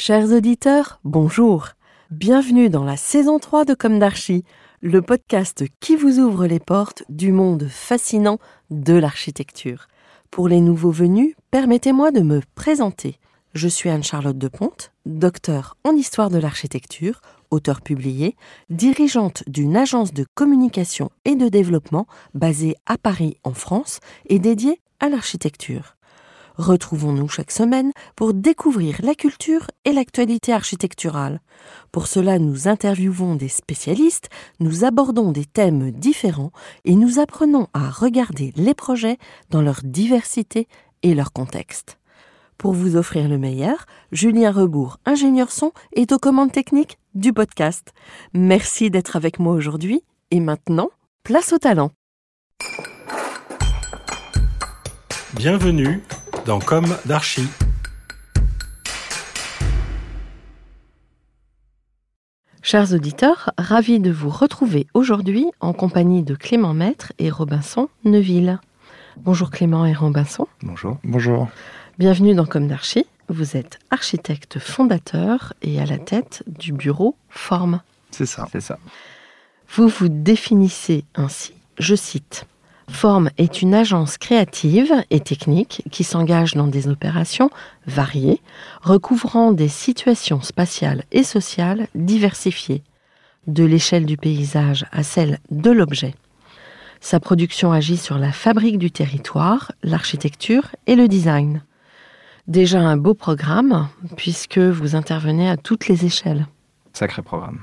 Chers auditeurs, bonjour. Bienvenue dans la saison 3 de Comme d'Archie, le podcast qui vous ouvre les portes du monde fascinant de l'architecture. Pour les nouveaux venus, permettez-moi de me présenter. Je suis Anne-Charlotte Deponte, docteur en histoire de l'architecture, auteur publié, dirigeante d'une agence de communication et de développement basée à Paris en France et dédiée à l'architecture. Retrouvons-nous chaque semaine pour découvrir la culture et l'actualité architecturale. Pour cela, nous interviewons des spécialistes, nous abordons des thèmes différents et nous apprenons à regarder les projets dans leur diversité et leur contexte. Pour vous offrir le meilleur, Julien Rebourg, ingénieur son, est aux commandes techniques du podcast. Merci d'être avec moi aujourd'hui et maintenant, place au talent. Bienvenue dans Comme d'Archie. Chers auditeurs, ravi de vous retrouver aujourd'hui en compagnie de Clément Maître et Robinson Neuville. Bonjour Clément et Robinson. Bonjour. Bonjour. Bienvenue dans Comme d'Archie. Vous êtes architecte fondateur et à la tête du bureau Forme. C'est ça. C'est ça. Vous vous définissez ainsi, je cite, Forme est une agence créative et technique qui s'engage dans des opérations variées, recouvrant des situations spatiales et sociales diversifiées, de l'échelle du paysage à celle de l'objet. Sa production agit sur la fabrique du territoire, l'architecture et le design. Déjà un beau programme, puisque vous intervenez à toutes les échelles. Sacré programme.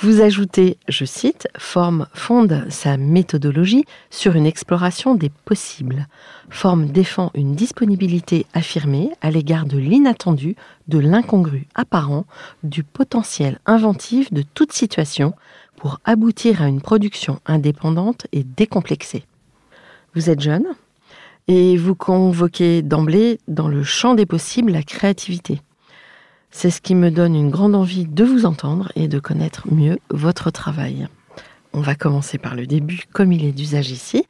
Vous ajoutez, je cite, Forme fonde sa méthodologie sur une exploration des possibles. Forme défend une disponibilité affirmée à l'égard de l'inattendu, de l'incongru apparent, du potentiel inventif de toute situation pour aboutir à une production indépendante et décomplexée. Vous êtes jeune et vous convoquez d'emblée dans le champ des possibles la créativité. C'est ce qui me donne une grande envie de vous entendre et de connaître mieux votre travail. On va commencer par le début, comme il est d'usage ici.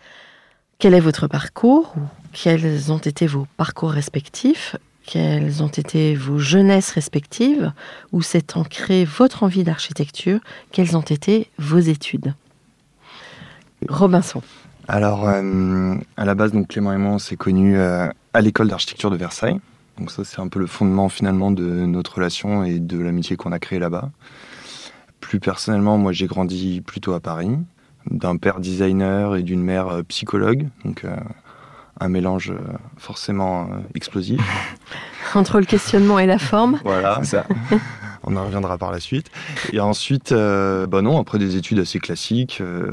Quel est votre parcours ou quels ont été vos parcours respectifs? Quelles ont été vos jeunesses respectives? Où s'est ancrée votre envie d'architecture? Quelles ont été vos études? Robinson. Alors, euh, à la base, donc Clément et moi, on s'est connus euh, à l'école d'architecture de Versailles. Donc ça, c'est un peu le fondement finalement de notre relation et de l'amitié qu'on a créée là-bas. Plus personnellement, moi, j'ai grandi plutôt à Paris, d'un père designer et d'une mère euh, psychologue. Donc, euh, un mélange euh, forcément euh, explosif. Entre le questionnement et la forme Voilà, ça. On en reviendra par la suite. Et ensuite, euh, bah non, après des études assez classiques, euh,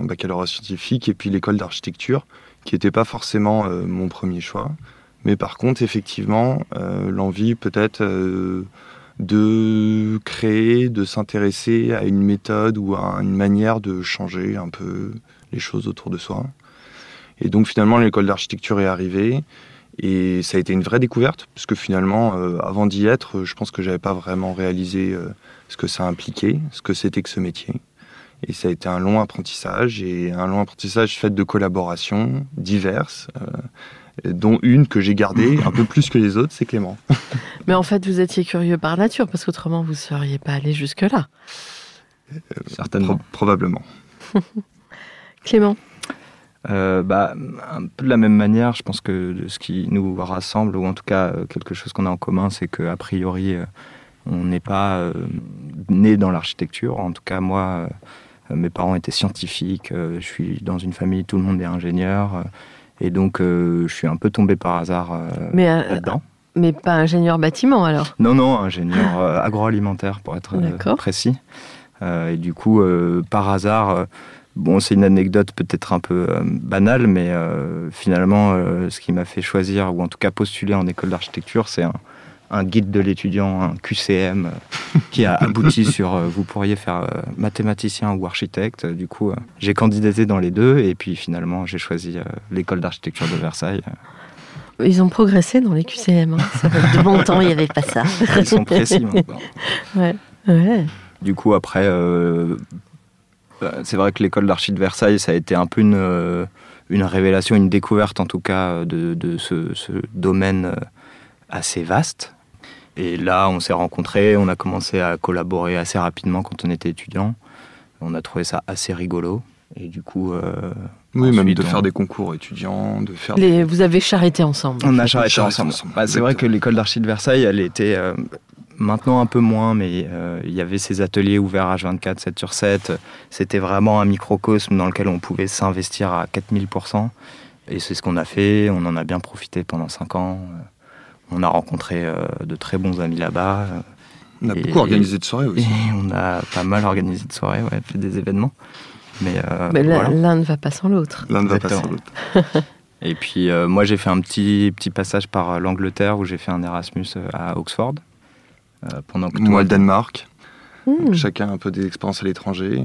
un baccalauréat scientifique et puis l'école d'architecture, qui n'était pas forcément euh, mon premier choix. Mais par contre, effectivement, euh, l'envie peut-être euh, de créer, de s'intéresser à une méthode ou à une manière de changer un peu les choses autour de soi. Et donc finalement, l'école d'architecture est arrivée. Et ça a été une vraie découverte, parce que finalement, euh, avant d'y être, je pense que j'avais pas vraiment réalisé ce que ça impliquait, ce que c'était que ce métier. Et ça a été un long apprentissage, et un long apprentissage fait de collaborations diverses, dont une que j'ai gardée un peu plus que les autres, c'est Clément. Mais en fait, vous étiez curieux par nature, parce qu'autrement, vous ne seriez pas allé jusque-là. Certainement. probablement. Clément Euh, bah, un peu de la même manière, je pense que de ce qui nous rassemble, ou en tout cas euh, quelque chose qu'on a en commun, c'est qu'a priori, euh, on n'est pas euh, né dans l'architecture. En tout cas, moi, euh, mes parents étaient scientifiques, euh, je suis dans une famille, tout le monde est ingénieur, euh, et donc euh, je suis un peu tombé par hasard euh, Mais, euh, là-dedans. mais pas ingénieur bâtiment alors? Non, non, ingénieur agroalimentaire pour être précis. Et du coup, par hasard, bon, c'est une anecdote peut-être un peu banale, mais finalement, ce qui m'a fait choisir, ou en tout cas postuler en école d'architecture, c'est un, un guide de l'étudiant, un QCM, euh, qui a abouti sur euh, vous pourriez faire euh, mathématicien ou architecte. Du coup, euh, j'ai candidaté dans les deux, et puis finalement, j'ai choisi euh, l'école d'architecture de Versailles. Ils ont progressé dans les QCM. hein. Ça fait de bon temps, il n'y avait pas ça. Ils sont précis maintenant. Ouais. Ouais. Du coup, après, euh, bah, c'est vrai que l'école d'archi de Versailles, ça a été un peu une, une révélation, une découverte en tout cas de, de ce, ce domaine assez vaste. Et là, on s'est rencontrés, on a commencé à collaborer assez rapidement quand on était étudiant. On a trouvé ça assez rigolo. Et du coup, euh, Oui, même de on- faire des concours étudiants, de faire. Les- vous avez charretté ensemble. On a charré ensemble. ensemble, Bah, c'est vrai que l'école d'archi de Versailles, elle était euh, maintenant un peu moins, mais euh, il y avait ces ateliers ouverts H24, 7 sur 7. C'était vraiment un microcosme dans lequel on pouvait s'investir à 4000%. Et c'est ce qu'on a fait. On en a bien profité pendant 5 ans. On a rencontré euh, de très bons amis là-bas. euh, On a Et- beaucoup organisé de soirées Et aussi. on a pas mal organisé de soirées, ouais, fait des événements. Mais, euh, Mais l'un voilà. ne va pas sans l'autre. L'un ne va pas sans l'autre. Et puis euh, moi j'ai fait un petit, petit passage par l'Angleterre où j'ai fait un Erasmus à Oxford. euh, pendant que Moi, le Danemark. Hmm. Donc, chacun un peu des expériences à l'étranger.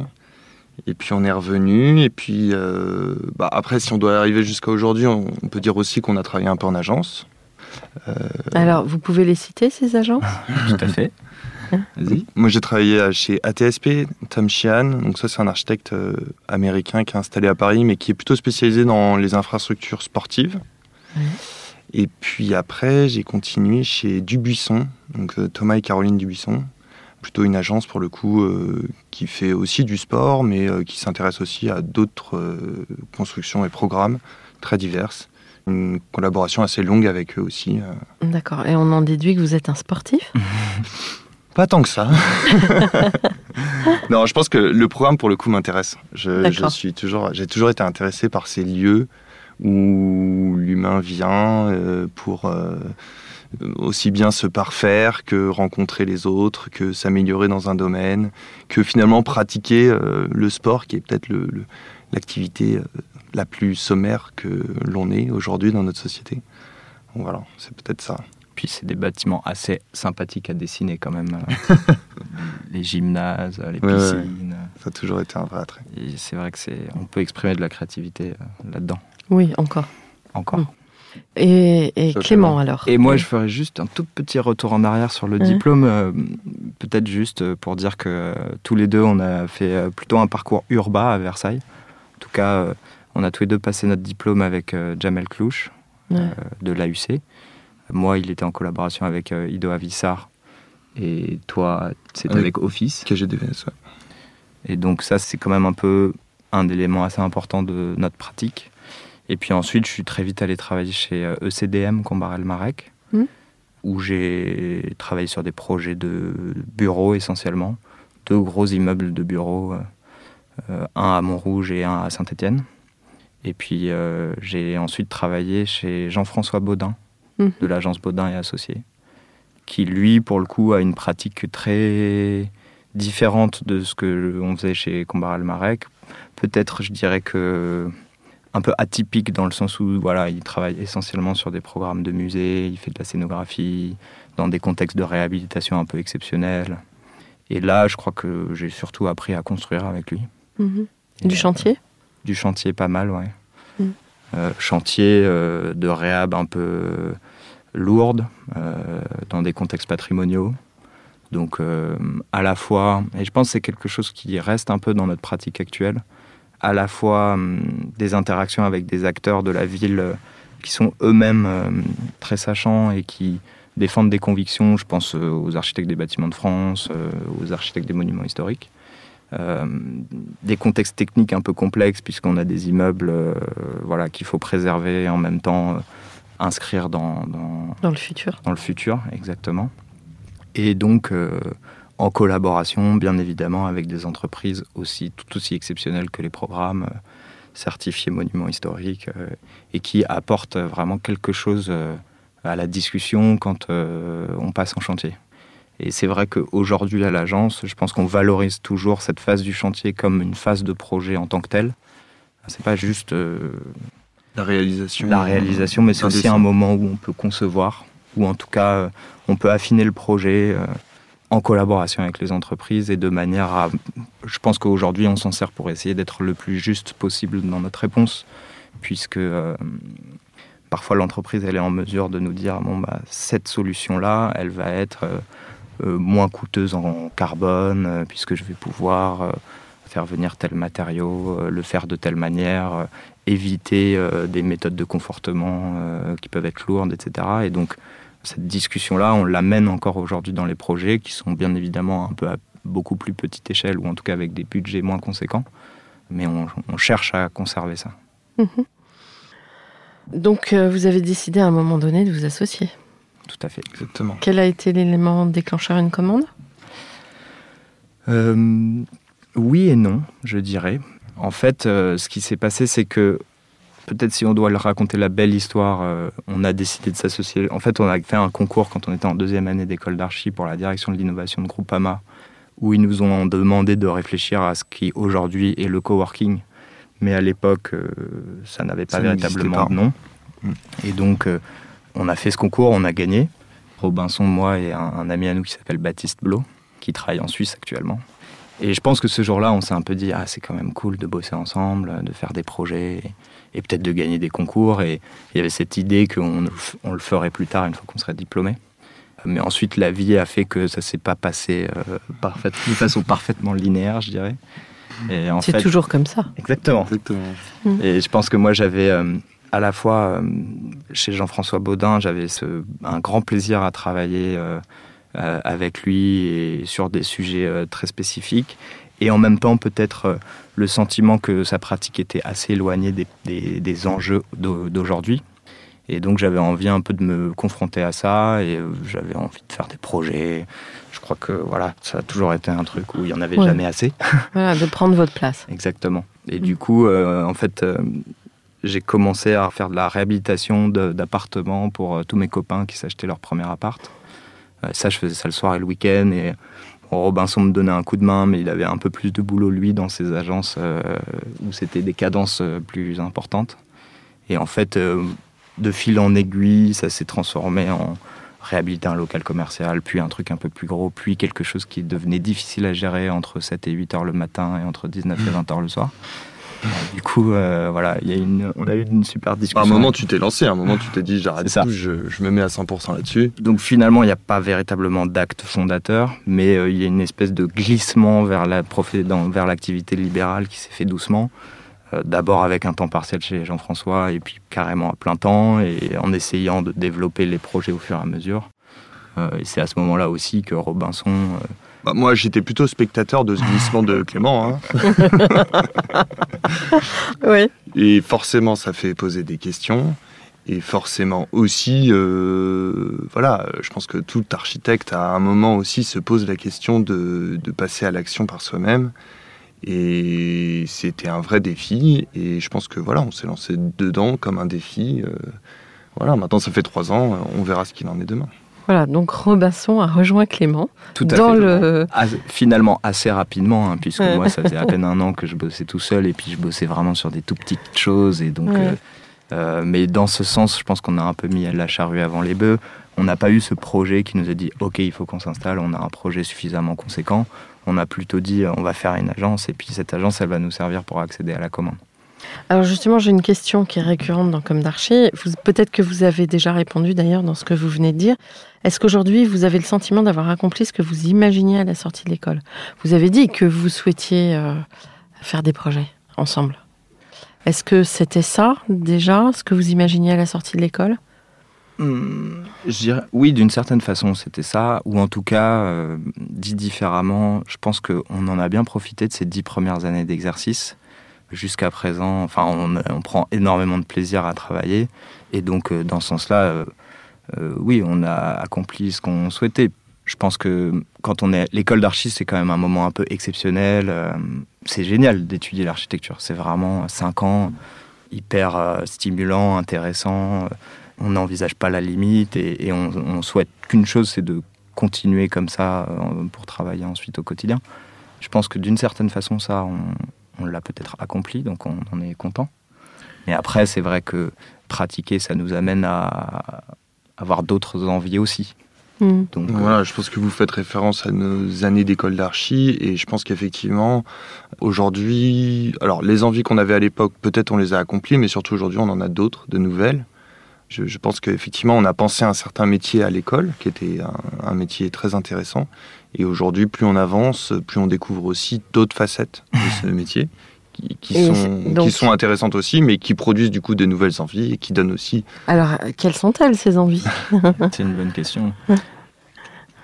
Et puis on est revenu. Et puis euh, bah, après, si on doit arriver jusqu'à aujourd'hui, on, on peut dire aussi qu'on a travaillé un peu en agence. Alors, vous pouvez les citer, ces agents? Tout à fait. Vas-y. Moi, j'ai travaillé chez ATSP, Tom Sheehan. Donc ça, c'est un architecte euh, américain qui est installé à Paris, mais qui est plutôt spécialisé dans les infrastructures sportives. Ouais. Et puis après, j'ai continué chez Dubuisson, donc euh, Thomas et Caroline Dubuisson. Plutôt une agence pour le coup euh, qui fait aussi du sport, mais euh, qui s'intéresse aussi à d'autres euh, constructions et programmes très diverses. Une collaboration assez longue avec eux aussi. euh. D'accord. Et on en déduit que vous êtes un sportif? Pas tant que ça. non, je pense que le programme pour le coup m'intéresse. Je, D'accord. je suis toujours, j'ai toujours été intéressé par ces lieux où l'humain vient euh, pour euh, aussi bien se parfaire que rencontrer les autres, que s'améliorer dans un domaine, que finalement pratiquer le sport, qui est peut-être l'activité la plus sommaire que l'on est aujourd'hui dans notre société. Donc voilà, c'est peut-être ça. Puis c'est des bâtiments assez sympathiques à dessiner quand même. euh, les gymnases, les Ouais, ouais. piscines. Ça a toujours été un vrai attrait. Et c'est vrai que c'est, on peut exprimer de la créativité euh, là-dedans. Oui, encore. Encore. Mm. Et, et Clément, alors Et moi, je ferais juste un tout petit retour en arrière sur le Ouais. diplôme, euh, peut-être juste pour dire que euh, tous les deux, on a fait euh, plutôt un parcours urbain à Versailles. En tout cas, euh, on a tous les deux passé notre diplôme avec euh, Jamel Clouche Ouais. euh, de l'AUC. Moi, il était en collaboration avec euh, Ido Avissar. Et toi, c'était Avec- avec Office. KGDVS, ouais. Et donc ça, c'est quand même un peu un élément assez important de notre pratique. Et puis ensuite, je suis très vite allé travailler chez ECDM Combarel-Marec, Mhm. où j'ai travaillé sur des projets de bureaux essentiellement, deux gros immeubles de bureaux, euh, un à Montrouge et un à Saint-Étienne. Et puis euh, j'ai ensuite travaillé chez Jean-François Baudin, Mhm. de l'agence Baudin et Associés, qui lui, pour le coup, a une pratique très différente de ce que on faisait chez Combaral Marek. Peut-être, je dirais que un peu atypique dans le sens où voilà, il travaille essentiellement sur des programmes de musée, il fait de la scénographie dans des contextes de réhabilitation un peu exceptionnels. Et là, je crois que j'ai surtout appris à construire avec lui. Et, Du euh, chantier? Du chantier pas mal, ouais. Mm. Euh, chantier euh, de réhab un peu lourde, euh, dans des contextes patrimoniaux. Donc à la fois, et je pense que c'est quelque chose qui reste un peu dans notre pratique actuelle, à la fois des interactions avec des acteurs de la ville qui sont eux-mêmes très sachants et qui défendent des convictions, je pense aux architectes des bâtiments de France, aux architectes des monuments historiques. Euh, des contextes techniques un peu complexes puisqu'on a des immeubles euh, voilà, qu'il faut préserver et en même temps euh, inscrire dans, dans, dans le futur. dans le futur, exactement. Et donc, en collaboration, bien évidemment, avec des entreprises aussi tout aussi exceptionnelles que les programmes certifiés monuments historiques et qui apportent vraiment quelque chose à la discussion quand on passe en chantier. Et c'est vrai qu'aujourd'hui à l'agence, je pense qu'on valorise toujours cette phase du chantier comme une phase de projet en tant que telle. C'est pas juste euh, la réalisation. La réalisation, mais c'est aussi un moment où on peut concevoir, ou en tout cas euh, on peut affiner le projet euh, en collaboration avec les entreprises et de manière à. Je pense qu'aujourd'hui on s'en sert pour essayer d'être le plus juste possible dans notre réponse, puisque parfois l'entreprise elle est en mesure de nous dire bon bah cette solution là elle va être moins coûteuse en carbone, euh, puisque je vais pouvoir euh, faire venir tel matériau, le faire de telle manière, éviter des méthodes de confortement qui peuvent être lourdes, etc. Et donc, cette discussion-là, on l'amène encore aujourd'hui dans les projets qui sont bien évidemment un peu à beaucoup plus petite échelle ou en tout cas avec des budgets moins conséquents. Mais on, cherche à conserver ça. Mhm. Donc, vous avez décidé à un moment donné de vous associer tout à fait. Exactement. Quel a été l'élément déclencheur une commande? Euh, Oui et non, je dirais. En fait, euh, ce qui s'est passé, c'est que peut-être si on doit le raconter la belle histoire, euh, on a décidé de s'associer. En fait, on a fait un concours quand on était en deuxième année d'école d'archi pour la direction de l'innovation de Groupama, où ils nous ont demandé de réfléchir à ce qui aujourd'hui est le coworking. Mais à l'époque, ça n'avait pas véritablement de nom. Mm. Et donc, on a fait ce concours, on a gagné. Robinson, moi et un, ami à nous qui s'appelle Baptiste Blot, qui travaille en Suisse actuellement. Et je pense que ce jour-là, on s'est un peu dit, ah, c'est quand même cool de bosser ensemble, de faire des projets et, peut-être de gagner des concours. Et il y avait cette idée qu'on on le ferait plus tard, une fois qu'on serait diplômé. Mais ensuite, la vie a fait que ça s'est pas passé euh, de façon parfaitement linéaire, je dirais. C'est toujours comme ça. Exactement. Exactement. Et je pense que moi, j'avais euh, à la fois euh, chez Jean-François Baudin, j'avais un grand plaisir à travailler euh, euh, avec lui et sur des sujets très spécifiques. Et en même temps, peut-être le sentiment que sa pratique était assez éloignée des, enjeux d'aujourd'hui. Et donc j'avais envie un peu de me confronter à ça et j'avais envie de faire des projets. Je crois que voilà, ça a toujours été un truc où il n'y en avait jamais assez. Voilà, de prendre votre place. Exactement. Et du coup, en fait, j'ai commencé à faire de la réhabilitation d'appartements pour euh, tous mes copains qui s'achetaient leur premier appart. Euh, ça, je faisais ça le soir et le week-end. Et Robinson me donnait un coup de main, mais il avait un peu plus de boulot, lui, dans ses agences euh, où c'était des cadences plus importantes. Et en fait, de fil en aiguille, ça s'est transformé en réhabiliter un local commercial, puis un truc un peu plus gros, puis quelque chose qui devenait difficile à gérer entre 7 et 8 heures le matin et entre 19 et 20 heures le soir. Du coup, euh, voilà, y a une, on a eu une super discussion. À un moment, tu t'es lancé, à un moment, tu t'es dit, j'arrête tout, je, je, me mets à 100% là-dessus. Donc finalement, il n'y a pas véritablement d'acte fondateur, mais euh, il y a une espèce de glissement vers la vers l'activité libérale qui s'est fait doucement. Euh, d'abord avec un temps partiel chez Jean-François, et puis carrément à plein temps, et en essayant de développer les projets au fur et à mesure. et c'est à ce moment-là aussi que Robinson bah, moi, j'étais plutôt spectateur de ce glissement de Clément. Hein. oui. Et forcément, ça fait poser des questions. Et forcément aussi, euh, voilà, je pense que tout architecte à un moment aussi se pose la question de, passer à l'action par soi-même. Et c'était un vrai défi. Et je pense que voilà, on s'est lancé dedans comme un défi. Euh, voilà, maintenant ça fait trois ans, on verra ce qu'il en est demain. Voilà, donc Robinson a rejoint Clément. Tout à dans fait. Le... finalement, assez rapidement, hein, puisque moi, ça faisait à peine un an que je bossais tout seul, et puis je bossais vraiment sur des tout petites choses. Et donc, euh, euh, mais dans ce sens, je pense qu'on a un peu mis la charrue avant les bœufs. On n'a pas eu ce projet qui nous a dit, OK, il faut qu'on s'installe, on a un projet suffisamment conséquent. On a plutôt dit, on va faire une agence, et puis cette agence, elle va nous servir pour accéder à la commande. Alors justement, j'ai une question qui est récurrente dans Comme d'Archi. Peut-être que vous avez déjà répondu d'ailleurs dans ce que vous venez de dire. Est-ce qu'aujourd'hui, vous avez le sentiment d'avoir accompli ce que vous imaginiez à la sortie de l'école? Vous avez dit que vous souhaitiez euh, faire des projets ensemble. Est-ce que c'était ça déjà, ce que vous imaginiez à la sortie de l'école? Hmm, oui, d'une certaine façon, c'était ça. Ou en tout cas, euh, dit différemment, je pense qu'on en a bien profité de ces dix premières années d'exercice jusqu'à présent, enfin, on, prend énormément de plaisir à travailler. Et donc, euh, dans ce sens-là, euh, euh, oui, on a accompli ce qu'on souhaitait. Je pense que quand on est l'école d'archi, c'est quand même un moment un peu exceptionnel. c'est génial d'étudier l'architecture. C'est vraiment cinq ans hyper stimulant, intéressant. On n'envisage pas la limite et, on, souhaite qu'une chose, c'est de continuer comme ça pour travailler ensuite au quotidien. Je pense que d'une certaine façon, ça, on l'a peut-être accompli, donc on, on est content. Mais après, c'est vrai que pratiquer, ça nous amène à avoir d'autres envies aussi. Mm. Donc, Voilà, je pense que vous faites référence à nos années d'école d'archi et je pense qu'effectivement, aujourd'hui, alors les envies qu'on avait à l'époque, peut-être on les a accomplies, mais surtout aujourd'hui, on en a d'autres, de nouvelles. Je, je pense qu'effectivement, on a pensé à un certain métier à l'école, qui était un, un métier très intéressant. Et aujourd'hui, plus on avance, plus on découvre aussi d'autres facettes de ce métier qui, sont, c'est- donc- qui sont intéressantes aussi, mais qui produisent du coup de nouvelles envies et qui donnent aussi Alors, quelles sont-elles ces envies? C'est une bonne question.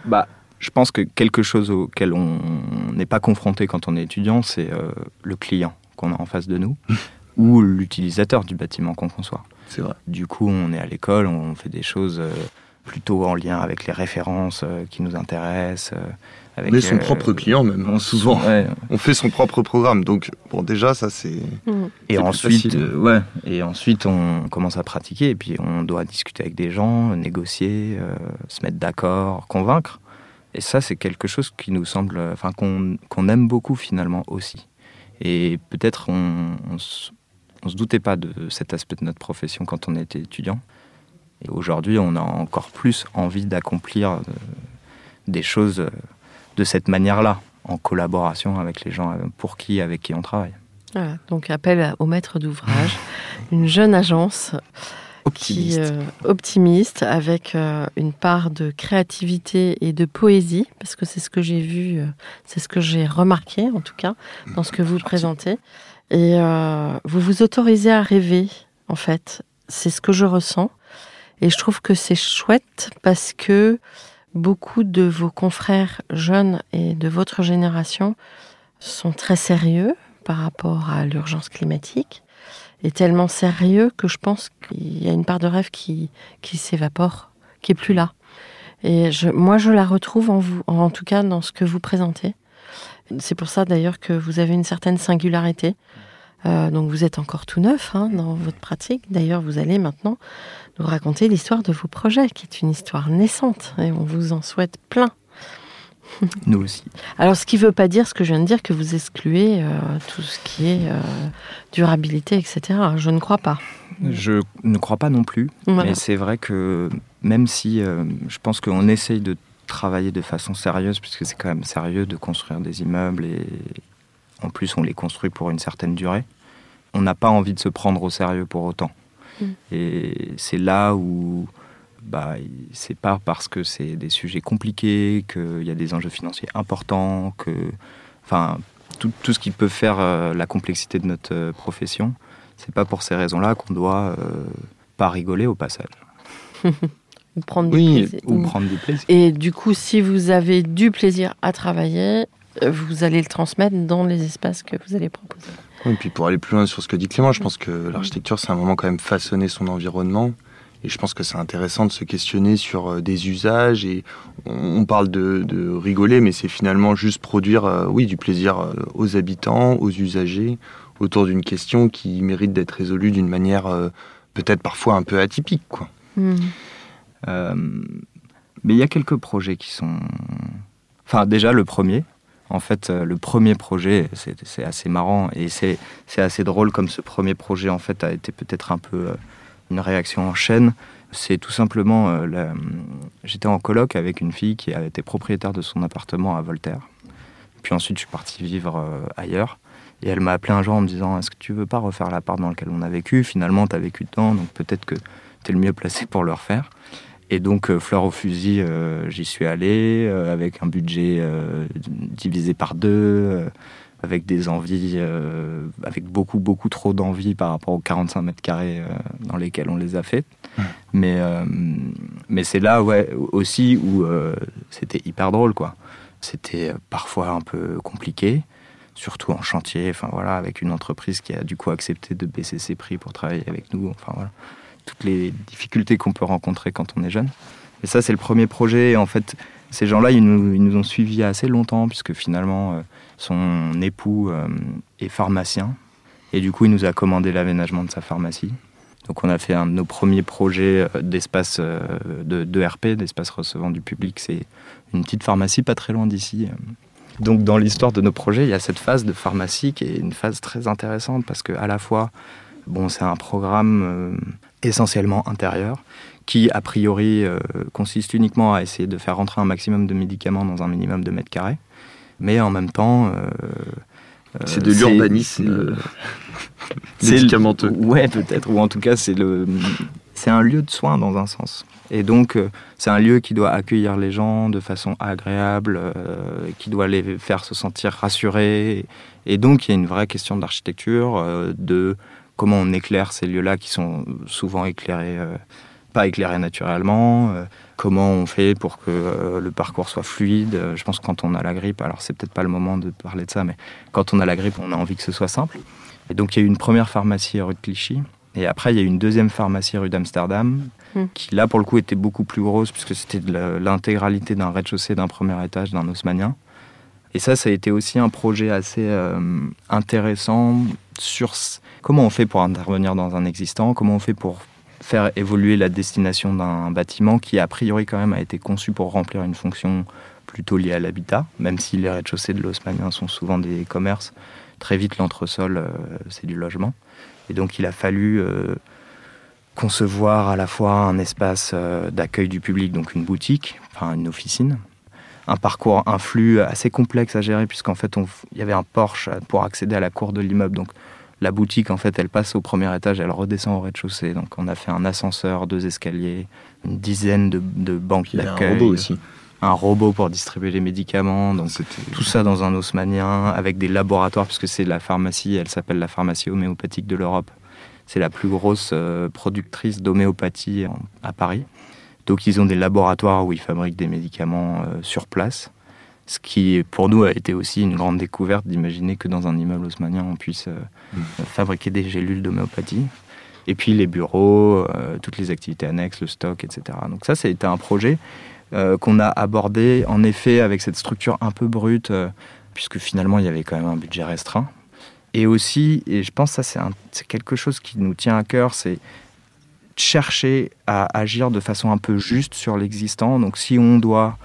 bah, je pense que quelque chose auquel on n'est pas confronté quand on est étudiant, c'est euh, le client qu'on a en face de nous ou l'utilisateur du bâtiment qu'on conçoit. C'est vrai. Du coup, on est à l'école, on fait des choses euh, plutôt en lien avec les références euh, qui nous intéressent. euh, avec, On est son euh, propre client même, hein, on- souvent. ouais. On fait son propre programme. Donc, bon, déjà, ça, c'est. Et C'est plus ensuite, euh, ouais. Et ensuite, on commence à pratiquer. Et puis, on doit discuter avec des gens, négocier, euh, se mettre d'accord, convaincre. Et ça, c'est quelque chose qui nous semble, enfin, qu'on qu'on aime beaucoup finalement aussi. Et peut-être on, on, on se doutait pas de cet aspect de notre profession quand on était étudiant. Et aujourd'hui, on a encore plus envie d'accomplir euh, des choses euh, de cette manière-là, en collaboration avec les gens euh, pour qui, avec qui on travaille. Voilà, donc appel au maître d'ouvrage, une jeune agence qui Optimiste. euh, optimiste avec euh, une part de créativité et de poésie parce que c'est ce que j'ai vu, euh, c'est ce que j'ai remarqué en tout cas dans ce que vous présentez et vous vous autorisez à rêver en fait, c'est ce que je ressens et je trouve que c'est chouette parce que beaucoup de vos confrères jeunes et de votre génération sont très sérieux par rapport à l'urgence climatique est tellement sérieux que je pense qu'il y a une part de rêve qui, s'évapore, qui est plus là. Et moi, je la retrouve en vous, en tout cas dans ce que vous présentez. C'est pour ça d'ailleurs que vous avez une certaine singularité. Euh, donc vous êtes encore tout neuf hein, dans votre pratique. D'ailleurs, vous allez maintenant nous raconter l'histoire de vos projets, qui est une histoire naissante, et on vous en souhaite plein. Nous aussi. Alors, ce qui ne veut pas dire ce que je viens de dire, que vous excluez euh, tout ce qui est euh, durabilité, etc. Je ne crois pas. Je ne crois pas non plus, Voilà. mais c'est vrai que même si euh, je pense qu'on essaye de travailler de façon sérieuse, puisque c'est quand même sérieux de construire des immeubles et en plus on les construit pour une certaine durée, on n'a pas envie de se prendre au sérieux pour autant. Mm. Et c'est là où bah, c'est pas parce que c'est des sujets compliqués, qu'il y a des enjeux financiers importants, que enfin tout, tout ce qui peut faire euh, la complexité de notre euh, profession, c'est pas pour ces raisons-là qu'on doit euh, pas rigoler au passage Ou prendre du Oui, plaisir. ou prendre du plaisir. Et du coup, si vous avez du plaisir à travailler, vous allez le transmettre dans les espaces que vous allez proposer. Et puis pour aller plus loin sur ce que dit Clément, je pense que l'architecture, c'est un moment quand même façonner son environnement. Et je pense que c'est intéressant de se questionner sur euh, des usages. Et on parle de, de rigoler, mais c'est finalement juste produire euh, oui, du plaisir euh, aux habitants, aux usagers, autour d'une question qui mérite d'être résolue d'une manière euh, peut-être parfois un peu atypique. Quoi. Hmm. Euh, mais il y a quelques projets qui sont. Enfin, déjà, le premier. En fait, euh, le premier projet, c'est assez marrant et c'est assez drôle comme ce premier projet, en fait, a été peut-être un peu euh, une réaction en chaîne. C'est tout simplement. euh, J'étais en coloc avec une fille qui été propriétaire de son appartement à Voltaire. Puis ensuite, je suis parti vivre ailleurs. Et elle m'a appelé un jour en me disant Est-ce que tu veux pas refaire l'appart dans lequel on a vécu? Finalement, tu as vécu dedans, donc peut-être que tu es le mieux placé pour le refaire. Et donc, euh, fleur au fusil, euh, j'y suis allé euh, avec un budget divisé par deux, avec des envies, euh, avec beaucoup, beaucoup trop d'envies par rapport aux 45 mètres carrés euh, dans lesquels on les a fait. Mais, euh, mais c'est là ouais, aussi où c'était hyper drôle. quoi. C'était parfois un peu compliqué, surtout en chantier, enfin voilà, avec une entreprise qui a du coup accepté de baisser ses prix pour travailler avec nous. Enfin voilà toutes les difficultés qu'on peut rencontrer quand on est jeune. Et ça, c'est le premier projet. Et en fait, ces gens-là, ils nous, ils nous ont suivis assez longtemps, puisque finalement, euh, son époux euh, est pharmacien. Et du coup, il nous a commandé l'aménagement de sa pharmacie. Donc on a fait un de nos premiers projets euh, d'espace de, de RP, d'espace recevant du public. C'est une petite pharmacie pas très loin d'ici. Donc dans l'histoire de nos projets, il y a cette phase de pharmacie qui est une phase très intéressante parce que à la fois, bon, c'est un programme essentiellement intérieur qui a priori euh, consiste uniquement à essayer de faire rentrer un maximum de médicaments dans un minimum de mètres carrés, mais en même temps, euh, c'est de l'urbanisme c'est médicamenteux. Ouais, peut-être, ou en tout cas, c'est le, c'est un lieu de soins dans un sens. Et donc, euh, c'est un lieu qui doit accueillir les gens de façon agréable, euh, qui doit les faire se sentir rassurés. Et donc, il y a une vraie question d'architecture, euh, de comment on éclaire ces lieux-là qui sont souvent éclairés, euh, pas éclairés naturellement. euh, comment on fait pour que euh, le parcours soit fluide. Je pense que quand on a la grippe, alors c'est peut-être pas le moment de parler de ça, mais quand on a la grippe, on a envie que ce soit simple. Et donc, il y a eu une première pharmacie rue de Clichy. Et après, il y a eu une deuxième pharmacie rue d'Amsterdam, Hmm. qui là, pour le coup, était beaucoup plus grosse, puisque c'était l'intégralité d'un rez-de-chaussée d'un premier étage d'un haussmannien. Et ça, ça a été aussi un projet assez intéressant sur comment on fait pour intervenir dans un existant, comment on fait pour faire évoluer la destination d'un bâtiment qui, a priori, quand même, a été conçu pour remplir une fonction plutôt liée à l'habitat, même si les rez-de-chaussée de l'haussmannien sont souvent des commerces? Très vite, l'entresol, euh, c'est du logement. Et donc, il a fallu euh, concevoir à la fois un espace euh, d'accueil du public, donc une boutique, enfin une officine, un parcours, un flux assez complexe à gérer, puisqu'en fait, il y avait un porche pour accéder à la cour de l'immeuble. La boutique, en fait, elle passe au premier étage, elle redescend au rez-de-chaussée. Donc, on a fait un ascenseur, deux escaliers, une dizaine de, de banques Il y a un d'accueil. robot aussi. Un robot pour distribuer les médicaments. Donc, tout ça dans un haussmannien, avec des laboratoires, puisque c'est la pharmacie, elle s'appelle la pharmacie homéopathique de l'Europe. C'est la plus grosse euh, productrice d'homéopathie à Paris. Donc ils ont des laboratoires où ils fabriquent des médicaments euh, sur place. Ce qui, pour nous, a été aussi une grande découverte d'imaginer que dans un immeuble haussmannien, on puisse euh, euh, fabriquer des gélules d'homéopathie. Et puis les bureaux, euh, toutes les activités annexes, le stock, etc. Donc ça, été un projet euh, qu'on a abordé, en effet, avec cette structure un peu brute, puisque finalement, il y avait quand même un budget restreint. Et aussi, et je pense que ça, c'est quelque chose qui nous tient à cœur, c'est chercher à agir de façon un peu juste sur l'existant. Donc si on doit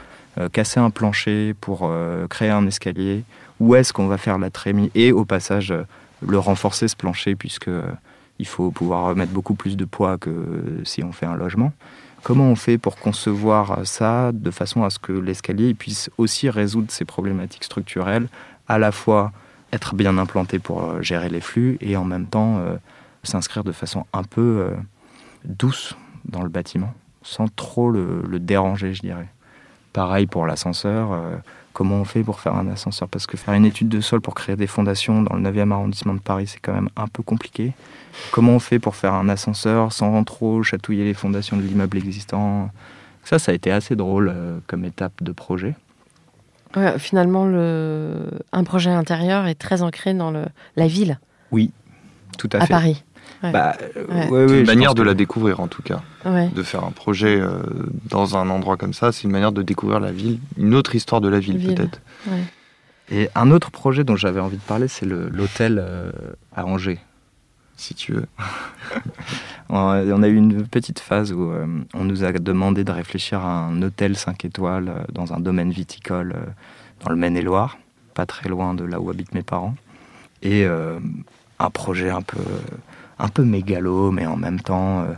casser un plancher pour euh, créer un escalier, où est-ce qu'on va faire la trémie? Et au passage, euh, le renforcer, ce plancher, puisque euh, il faut pouvoir mettre beaucoup plus de poids que euh, si on fait un logement. Comment on fait pour concevoir ça de façon à ce que l'escalier puisse aussi résoudre ces problématiques structurelles, à la fois être bien implanté pour euh, gérer les flux et en même temps euh, s'inscrire de façon un peu euh, douce dans le bâtiment, sans trop le déranger, je dirais. Pareil pour l'ascenseur. euh, comment on fait pour faire un ascenseur? Parce que faire une étude de sol pour créer des fondations dans le 9e arrondissement de Paris, c'est quand même un peu compliqué. Comment on fait pour faire un ascenseur sans trop chatouiller les fondations de l'immeuble existant? Ça, ça a été assez drôle euh, comme étape de projet. Ouais, finalement, le... un projet intérieur est très ancré dans le... la ville, Oui, tout à, à fait. Paris. Ouais. Bah, euh, Ouais. ouais, C'est une manière de que- la découvrir en tout cas. Ouais. De faire un projet euh, dans un endroit comme ça, c'est une manière de découvrir la ville, une autre histoire de la ville, Ville. peut-être. ouais. Et un autre projet dont j'avais envie de parler, c'est le- l'hôtel euh, à Angers. Si tu veux. On on a eu une petite phase où euh, on nous a demandé de réfléchir à un hôtel 5 étoiles euh, dans un domaine viticole euh, dans le Maine-et-Loire, pas très loin de là où habitent mes parents. Et euh, un projet un peu, un peu mégalo, mais en même temps euh,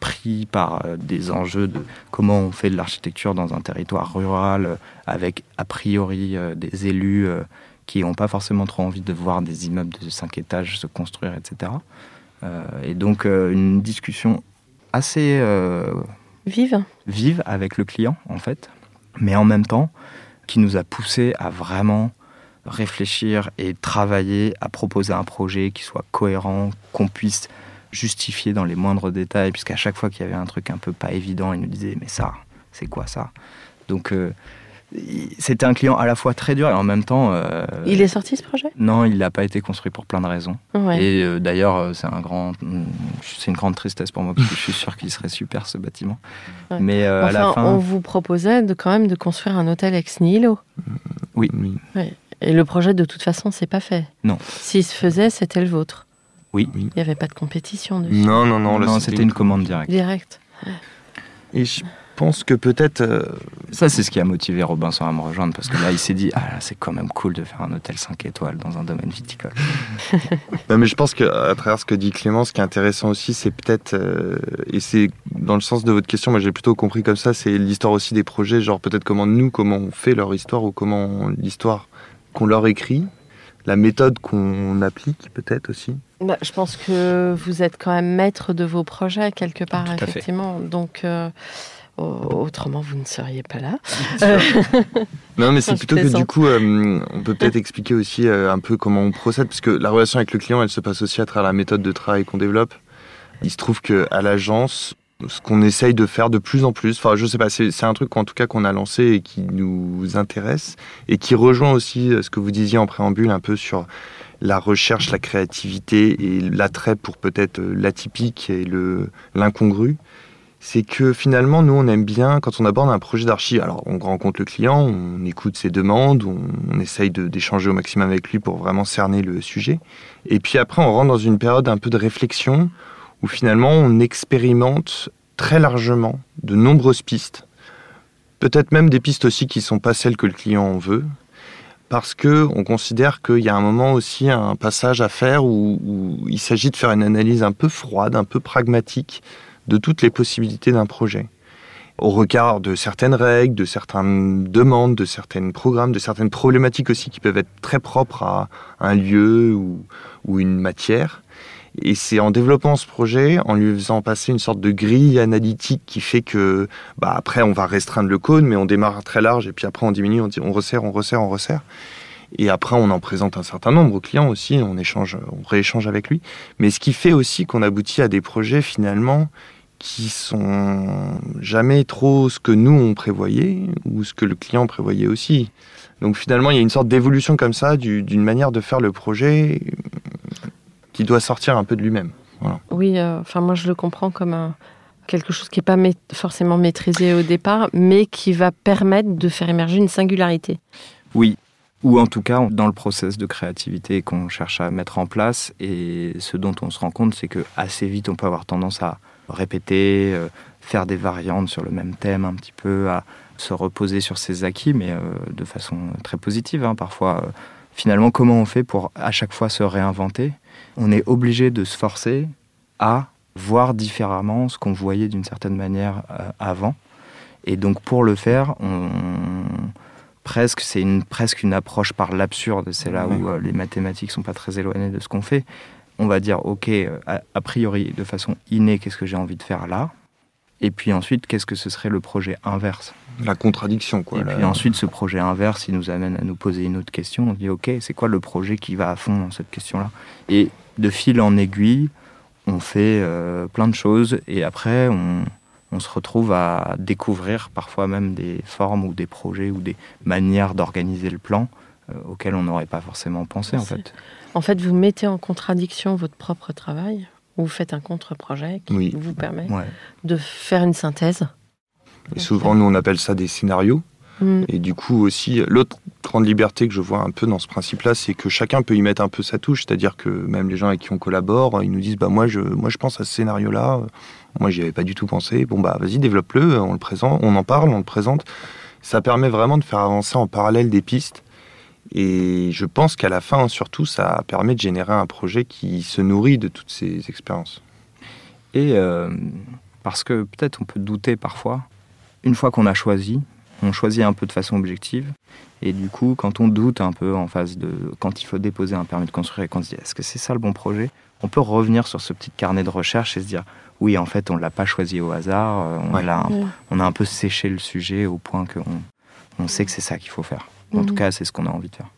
pris par euh, des enjeux de comment on fait de l'architecture dans un territoire rural, euh, avec a priori des élus qui n'ont pas forcément trop envie de voir des immeubles de 5 étages se construire, etc. Et donc une discussion assez Vive. vive avec le client, en fait, mais en même temps qui nous a poussé à vraiment réfléchir et travailler à proposer un projet qui soit cohérent, qu'on puisse justifier dans les moindres détails, puisqu'à chaque fois qu'il y avait un truc un peu pas évident, il nous disait mais ça, c'est quoi ça? Donc euh, c'était un client à la fois très dur et en même temps... euh, Il est sorti ce projet? Non, il n'a pas été construit pour plein de raisons. Ouais. Et euh, d'ailleurs, c'est un grand, c'est une grande tristesse pour moi parce que je suis sûr qu'il serait super ce bâtiment. Ouais. Mais euh, à la fin, on vous proposait de quand même de construire un hôtel ex nihilo. Oui. Et le projet, de toute façon, c'est pas fait. Non. S'il se faisait, c'était le vôtre. Oui. Il n'y avait pas de compétition dessus. Non, non, non. là, Non, c'était une commande directe. Direct. Et je pense que peut-être. euh, Ça, c'est ce qui a motivé Robinson à me rejoindre parce que là, il s'est dit Ah, c'est quand même cool de faire un hôtel 5 étoiles dans un domaine viticole. Non, mais je pense qu'à travers ce que dit Clément, ce qui est intéressant aussi, c'est peut-être, euh, et c'est dans le sens de votre question, moi j'ai plutôt compris comme ça, c'est l'histoire aussi des projets, genre peut-être comment nous, comment on fait leur histoire ou comment l'histoire qu'on leur écrit, la méthode qu'on applique peut-être aussi. Bah, je pense que vous êtes quand même maître de vos projets quelque part, Tout à fait. effectivement. Donc, euh, au- autrement, vous ne seriez pas là. Non, mais c'est plutôt que du coup, euh, on peut peut-être expliquer aussi euh, un peu comment on procède, parce que la relation avec le client, elle se passe aussi à travers la méthode de travail qu'on développe. Il se trouve que à l'agence, ce qu'on essaye de faire de plus en plus, enfin, je sais pas, c'est un truc qu'en tout cas qu'on a lancé et qui nous intéresse et qui rejoint aussi euh, ce que vous disiez en préambule un peu sur la recherche, la créativité et l'attrait pour peut-être euh, l'atypique et l'incongru c'est que finalement, nous, on aime bien, quand on aborde un projet d'archi, alors on rencontre le client, on écoute ses demandes, on, on essaye d'échanger au maximum avec lui pour vraiment cerner le sujet. Et puis après, on rentre dans une période un peu de réflexion où finalement, on expérimente très largement de nombreuses pistes. Peut-être même des pistes aussi qui ne sont pas celles que le client en veut. Parce que on considère qu'il y a un moment aussi un passage à faire où, il s'agit de faire une analyse un peu froide, un peu pragmatique de toutes les possibilités d'un projet. Au regard de certaines règles, de certaines demandes, de certains programmes, de certaines problématiques aussi qui peuvent être très propres à un lieu ou une matière. Et c'est en développant ce projet, en lui faisant passer une sorte de grille analytique qui fait que, bah après, on va restreindre le cône, mais on démarre très large et puis après on diminue, on, resserre, on resserre, on resserre. Et après, on en présente un certain nombre au client aussi, on échange, on rééchange avec lui. Mais ce qui fait aussi qu'on aboutit à des projets finalement qui sont jamais trop ce que nous on prévoyait ou ce que le client prévoyait aussi. Donc finalement, il y a une sorte d'évolution comme ça du- d'une manière de faire le projet qui doit sortir un peu de lui-même. Oui, euh, enfin, moi, je le comprends comme un- quelque chose qui n'est pas forcément maîtrisé au départ, mais qui va permettre de faire émerger une singularité. Oui, ou en tout cas dans le process de créativité qu'on cherche à mettre en place. Et ce dont on se rend compte, c'est que assez vite, on peut avoir tendance à répéter, euh, faire des variantes sur le même thème un petit peu, à se reposer sur ses acquis, mais euh, de façon très positive. hein. Parfois, euh, finalement, comment on fait pour à chaque fois se réinventer? On est obligé de se forcer à voir différemment ce qu'on voyait d'une certaine manière euh, avant. Et donc pour le faire, on, presque c'est une presque une approche par l'absurde. C'est là où euh, les mathématiques sont pas très éloignées de ce qu'on fait. On va dire ok, euh, a, a priori de façon innée, qu'est-ce que j'ai envie de faire là? Et puis ensuite, qu'est-ce que ce serait le projet inverse? La contradiction, quoi. Et la- puis ensuite, ce projet inverse, il nous amène à nous poser une autre question. On dit, OK, c'est quoi le projet qui va à fond dans cette question-là? Et de fil en aiguille, on fait euh, plein de choses et après, on, on se retrouve à découvrir parfois même des formes ou des projets ou des manières d'organiser le plan euh, auxquelles on n'aurait pas forcément pensé, en fait. En fait, vous mettez en contradiction votre propre travail, vous faites un contre-projet qui Oui. vous permet Ouais. de faire une synthèse. Et souvent, nous, on appelle ça des scénarios. Mm. Et du coup aussi, l'autre grande liberté que je vois un peu dans ce principe-là, c'est que chacun peut y mettre un peu sa touche. C'est-à-dire que même les gens avec qui on collabore, ils nous disent, bah moi je, moi je pense à ce scénario-là. Moi, j'y avais pas du tout pensé. Bon bah vas-y, développe-le. On le présente, on en parle, on le présente. Ça permet vraiment de faire avancer en parallèle des pistes. Et je pense qu'à la fin, surtout, ça permet de générer un projet qui se nourrit de toutes ces expériences. Et euh, parce que peut-être on peut douter parfois, une fois qu'on a choisi, on choisit un peu de façon objective. Et du coup, quand on doute un peu en phase de. Quand il faut déposer un permis de construire et qu'on se dit est-ce que c'est ça le bon projet? On peut revenir sur ce petit carnet de recherche et se dire oui, en fait, on ne l'a pas choisi au hasard, euh, on, Ouais. l'a un- Ouais. on a un peu séché le sujet au point qu'on on sait que c'est ça qu'il faut faire. En tout Mhm. cas, c'est ce qu'on a envie de faire.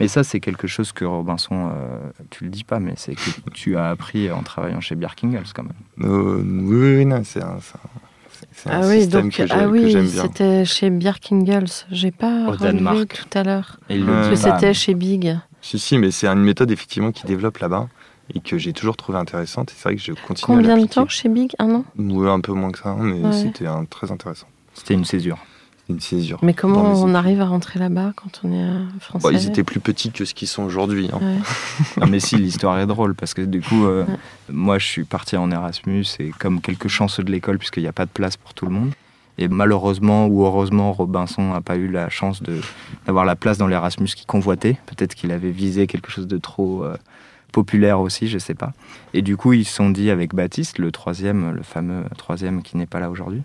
Mais ça, c'est quelque chose que Robinson, euh, tu le dis pas, mais c'est que tu as appris en travaillant chez Birkingels quand même. Euh, oui, oui, oui, non, c'est un, Ah oui, système donc que j'ai- ah que oui, j'aime bien. c'était chez Birkingels. J'ai pas Au relevé Danemark. tout à l'heure. Que c'était chez Big. Si, si, mais c'est une méthode effectivement qui développe là-bas et que j'ai toujours trouvé intéressante. Et c'est vrai que je continue à Combien de temps chez Big Un an? Oui, un peu moins que ça, hein, mais Ouais. c'était un- très intéressant. C'était une césure. Une césure. Mais comment on arrive à rentrer là-bas quand on est euh, français Bon, Ils étaient plus petits que ce qu'ils sont aujourd'hui. hein. Ouais. Non, mais si, l'histoire est drôle parce que du coup, euh, moi je suis parti en Erasmus et comme quelques chanceux de l'école, puisqu'il n'y a pas de place pour tout le monde. Et malheureusement ou heureusement, Robinson n'a pas eu la chance de- d'avoir la place dans l'Erasmus qu'il convoitait. Peut-être qu'il avait visé quelque chose de trop euh, populaire aussi, je sais pas. Et du coup, ils se sont dit avec Baptiste, le troisième, le fameux troisième qui n'est pas là aujourd'hui,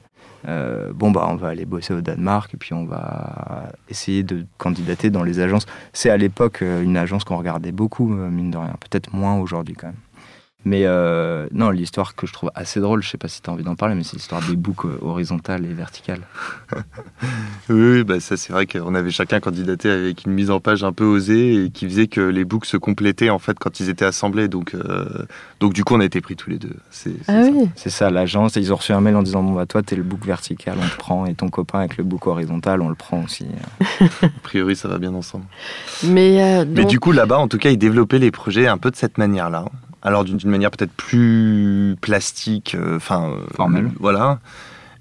euh, bon bah on va aller bosser au Danemark et puis on va essayer de candidater dans les agences. C'est à l'époque euh, une agence qu'on regardait beaucoup, euh, mine de rien. Peut-être moins aujourd'hui quand même. Mais euh, non, l'histoire que je trouve assez drôle, je sais pas si tu as envie d'en parler, mais c'est l'histoire des boucles euh, horizontales et verticales. Oui, oui, bah ça c'est vrai qu'on avait chacun candidaté avec une mise en page un peu osée et qui faisait que les books se complétaient en fait quand ils étaient assemblés. Donc, euh, donc du coup on a été pris tous les deux. C'est, Ah ça. oui, C'est ça, l'agence. Ils ont reçu un mail en disant Bon, bah toi, t'es le book vertical, on te prend, et ton copain avec le book horizontal, on le prend aussi. A priori ça va bien ensemble. mais, euh, Mais du coup là-bas en tout cas ils développaient les projets un peu de cette manière-là. Alors d'une manière peut-être plus plastique, euh, enfin euh, Formelle. voilà.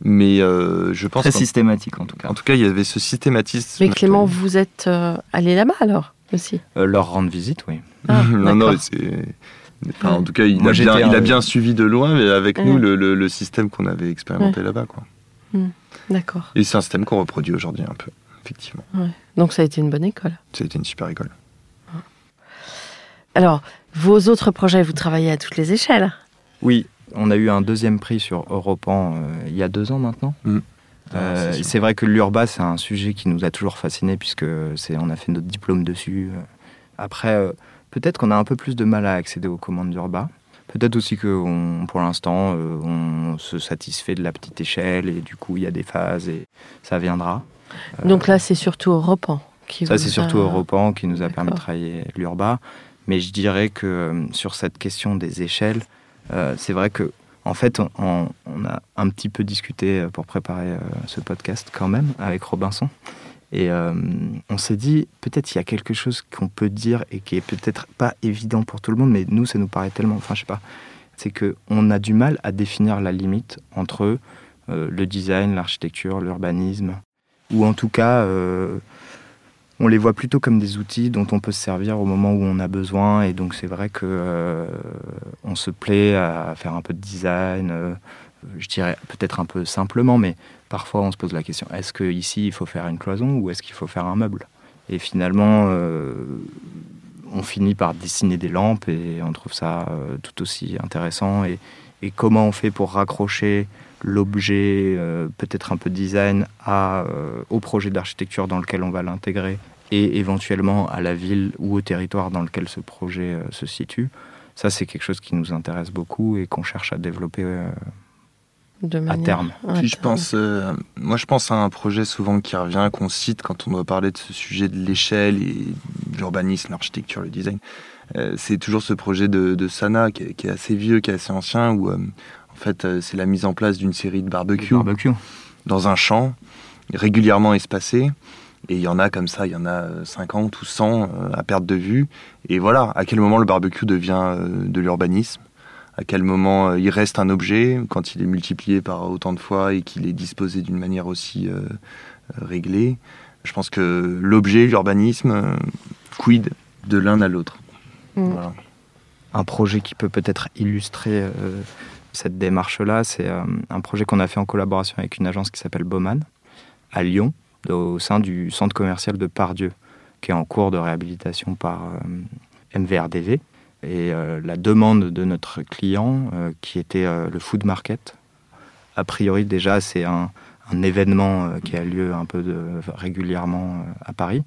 Mais euh, je pense Très systématique en tout cas. en tout cas il y avait ce systématisme. mais Clément, vous êtes euh, allé là-bas alors aussi? Euh, leur rendre visite, oui. Ah, non, non, c'est. enfin, en tout cas, il, Moi, a, bien, il a bien suivi de loin, mais avec Ouais. nous, le, le- le système qu'on avait expérimenté là-bas. Quoi. D'accord. Et c'est un système qu'on reproduit aujourd'hui un peu, effectivement. Donc ça a été une bonne école. Ça a été une super école. Alors, vos autres projets, vous travaillez à toutes les échelles Oui, on a eu un deuxième prix sur Europan euh, il y a deux ans maintenant. Mm. Euh, Ah, c'est vrai que l'urba, c'est un sujet qui nous a toujours fascinés puisque c'est, on a fait notre diplôme dessus. Après, euh, peut-être qu'on a un peu plus de mal à accéder aux commandes d'urba. Peut-être aussi que on- pour l'instant, euh, on se satisfait de la petite échelle et du coup, il y a des phases et ça viendra. Euh, Donc là, c'est surtout Europan qui ça, vous c'est surtout a- Europan qui nous a permis de travailler l'urba. Mais je dirais que euh, sur cette question des échelles, euh, c'est vrai que en fait, on, a un petit peu discuté euh, pour préparer ce podcast quand même avec Robinson. Et on s'est dit, peut-être il y a quelque chose qu'on peut dire et qui est peut-être pas évident pour tout le monde, mais nous, ça nous paraît tellement, enfin, je sais pas, c'est que on a du mal à définir la limite entre le design, l'architecture, l'urbanisme, ou en tout cas, on les voit plutôt comme des outils dont on peut se servir au moment où on a besoin. Et donc c'est vrai que euh, on se plaît à faire un peu de design. euh, je dirais peut-être un peu simplement, mais parfois on se pose la question est-ce que ici il faut faire une cloison ou est-ce qu'il faut faire un meuble? Et finalement, euh, on finit par dessiner des lampes et on trouve ça euh, tout aussi intéressant. Et comment on fait pour raccrocher l'objet, euh, peut-être un peu design, à, euh, au projet d'architecture dans lequel on va l'intégrer et éventuellement à la ville ou au territoire dans lequel ce projet euh, se situe. Ça, c'est quelque chose qui nous intéresse beaucoup et qu'on cherche à développer euh, de à terme. à Puis je terme. pense, euh, moi je pense à un projet souvent qui revient, qu'on cite quand on doit parler de ce sujet de l'échelle et de l'urbanisme, l'architecture, le design. Euh, c'est toujours ce projet de, de Sana qui est, qui est assez vieux, qui est assez ancien, où euh, en fait euh, c'est la mise en place d'une série de barbecues Barbecue. dans un champ, régulièrement espacé. Et il y en a comme ça, il y en a euh, 50 ou 100 euh, à perte de vue. Et voilà, à quel moment le barbecue devient de l'urbanisme? À quel moment il reste un objet quand il est multiplié par autant de fois et qu'il est disposé d'une manière aussi euh, réglée? Je pense que l'objet, l'urbanisme, quid de l'un à l'autre. Mm. Un projet qui peut peut-être illustrer euh, cette démarche-là, c'est euh, un projet qu'on a fait en collaboration avec une agence qui s'appelle Bauman, à Lyon, au sein du centre commercial de Pardieu, qui est en cours de réhabilitation par euh, MVRDV. Et la demande de notre client, qui était le food market, a priori déjà c'est un, événement qui a lieu un peu régulièrement à Paris,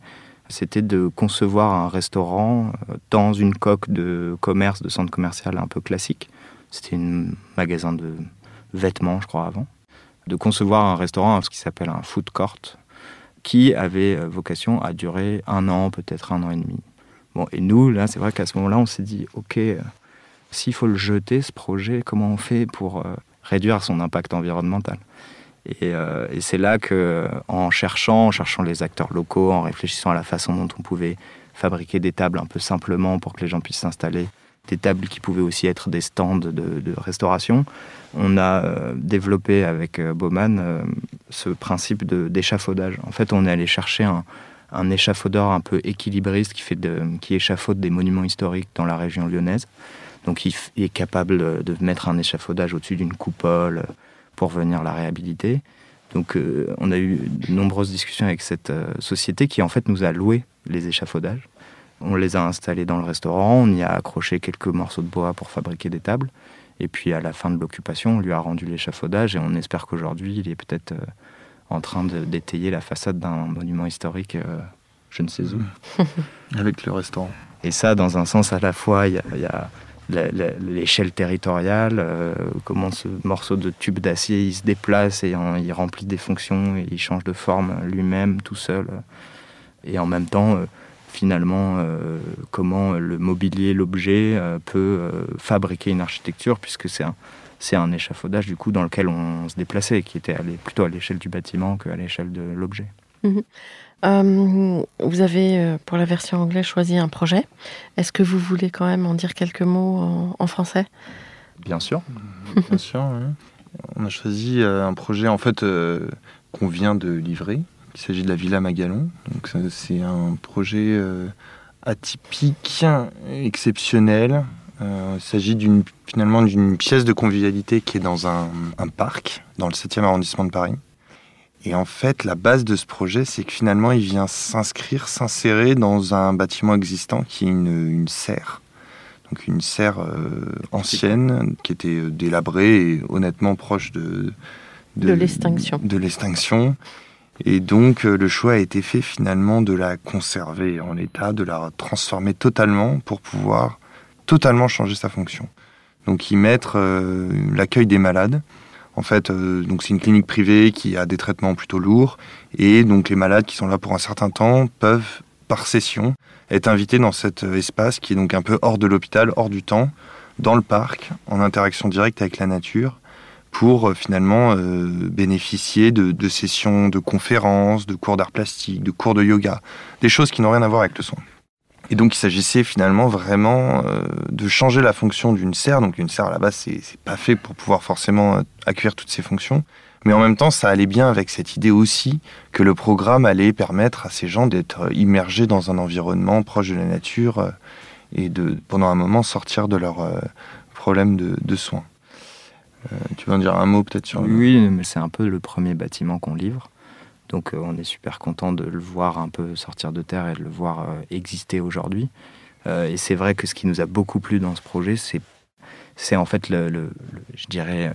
c'était de concevoir un restaurant euh, dans une coque de commerce, de centre commercial un peu classique. C'était un magasin de vêtements, je crois, avant. De concevoir un restaurant, ce qui s'appelle un food court, qui avait euh, vocation à durer un an, peut-être un an et demi. Bon, et nous, là, c'est vrai qu'à ce moment-là, on s'est dit, OK, euh, s'il faut le jeter, ce projet, comment on fait pour réduire son impact environnemental? Et, euh, et c'est là que, en cherchant, en cherchant les acteurs locaux, en réfléchissant à la façon dont on pouvait fabriquer des tables un peu simplement pour que les gens puissent s'installer, des tables qui pouvaient aussi être des stands de, restauration. On a euh, développé avec euh, Baumann euh, ce principe d'échafaudage. En fait, on est allé chercher un, échafaudeur un peu équilibriste qui, qui échafaude des monuments historiques dans la région lyonnaise. Donc il, est capable de mettre un échafaudage au-dessus d'une coupole pour venir la réhabiliter. Donc on a eu de nombreuses discussions avec cette société qui en fait nous a loué les échafaudages. On les a installés dans le restaurant, on y a accroché quelques morceaux de bois pour fabriquer des tables. Et puis à la fin de l'occupation, on lui a rendu l'échafaudage et on espère qu'aujourd'hui, il est peut-être euh, en train d'étayer la façade d'un monument historique, euh, je ne sais où. Avec le restaurant. Et ça, dans un sens à la fois, il y a, l'échelle territoriale, euh, comment ce morceau de tube d'acier il se déplace et il remplit des fonctions et il change de forme lui-même tout seul. Et en même temps, finalement euh, comment le mobilier, l'objet euh, peut euh, fabriquer une architecture, puisque c'est un, c'est un échafaudage du coup dans lequel on se déplaçait, qui était plutôt à l'échelle du bâtiment qu'à l'échelle de l'objet. Mhm. vous avez, pour la version anglaise, choisi un projet. Est-ce que vous voulez quand même en dire quelques mots en, français? Bien sûr. Bien sûr. On a choisi un projet en fait qu'on vient de livrer, il s'agit de la Villa Magalon. Donc c'est un projet euh, atypique, exceptionnel. Euh, il s'agit d'une, finalement d'une pièce de convivialité qui est dans un, parc, dans le 7e arrondissement de Paris. Et en fait, la base de ce projet, c'est que finalement, il vient s'inscrire, s'insérer dans un bâtiment existant qui est une, serre. Donc une serre euh, ancienne qui était délabrée et honnêtement proche de, de, l'extinction. De l'extinction et donc euh, le choix a été fait finalement de la conserver en état, de la transformer totalement pour pouvoir totalement changer sa fonction. Donc y mettre euh, l'accueil des malades. En fait, euh, c'est une clinique privée qui a des traitements plutôt lourds et donc les malades qui sont là pour un certain temps peuvent par session être invités dans cet espace qui est donc un peu hors de l'hôpital, hors du temps, dans le parc, en interaction directe avec la nature pour euh, finalement euh, bénéficier de, sessions de conférences, de cours d'art plastique, de cours de yoga, des choses qui n'ont rien à voir avec le son. Et donc il s'agissait finalement vraiment euh, de changer la fonction d'une serre. Donc une serre à la base c'est pas fait pour pouvoir forcément accueillir toutes ces fonctions, mais en même temps ça allait bien avec cette idée aussi que le programme allait permettre à ces gens d'être immergés dans un environnement proche de la nature et de pendant un moment sortir de leurs problèmes de soins. Euh, tu veux en dire un mot peut-être sur Oui, mais c'est un peu le premier bâtiment qu'on livre. Donc euh, on est super content de le voir un peu sortir de terre et de le voir euh, exister aujourd'hui. et c'est vrai que ce qui nous a beaucoup plu dans ce projet, c'est, c'est en fait, le, je dirais,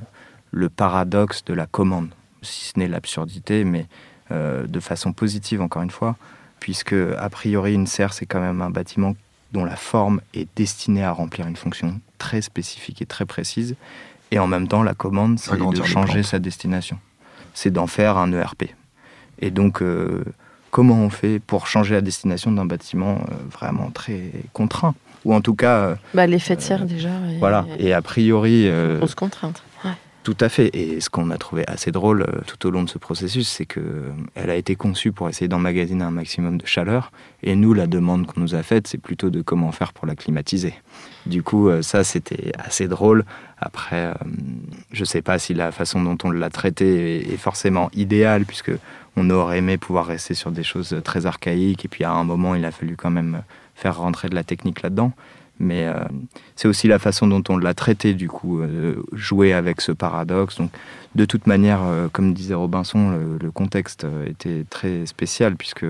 le paradoxe de la commande, si ce n'est l'absurdité, mais de façon positive encore une fois, puisque a priori une serre, c'est quand même un bâtiment dont la forme est destinée à remplir une fonction très spécifique et très précise. Et en même temps, la commande, c'est de changer sa destination. C'est d'en faire un ERP. Et donc, euh, comment on fait pour changer la destination d'un bâtiment euh, vraiment très contraint? Ou en tout cas... Euh, bah, L'effet de serre, déjà. voilà. Et a priori... grosse contrainte. Tout à fait. Et ce qu'on a trouvé assez drôle tout au long de ce processus, c'est que euh, elle a été conçue pour essayer d'emmagasiner un maximum de chaleur. Et nous, la demande qu'on nous a faite, c'est plutôt de comment faire pour la climatiser. Du coup, ça, c'était assez drôle. Après, je ne sais pas si la façon dont on l'a traité est forcément idéale, puisque on aurait aimé pouvoir rester sur des choses très archaïques. Et puis, à un moment, il a fallu quand même faire rentrer de la technique là-dedans. Mais euh, c'est aussi la façon dont on l'a traité, du coup, euh, jouer avec ce paradoxe. Donc, de toute manière, euh, comme disait Robinson, le, contexte était très spécial, puisque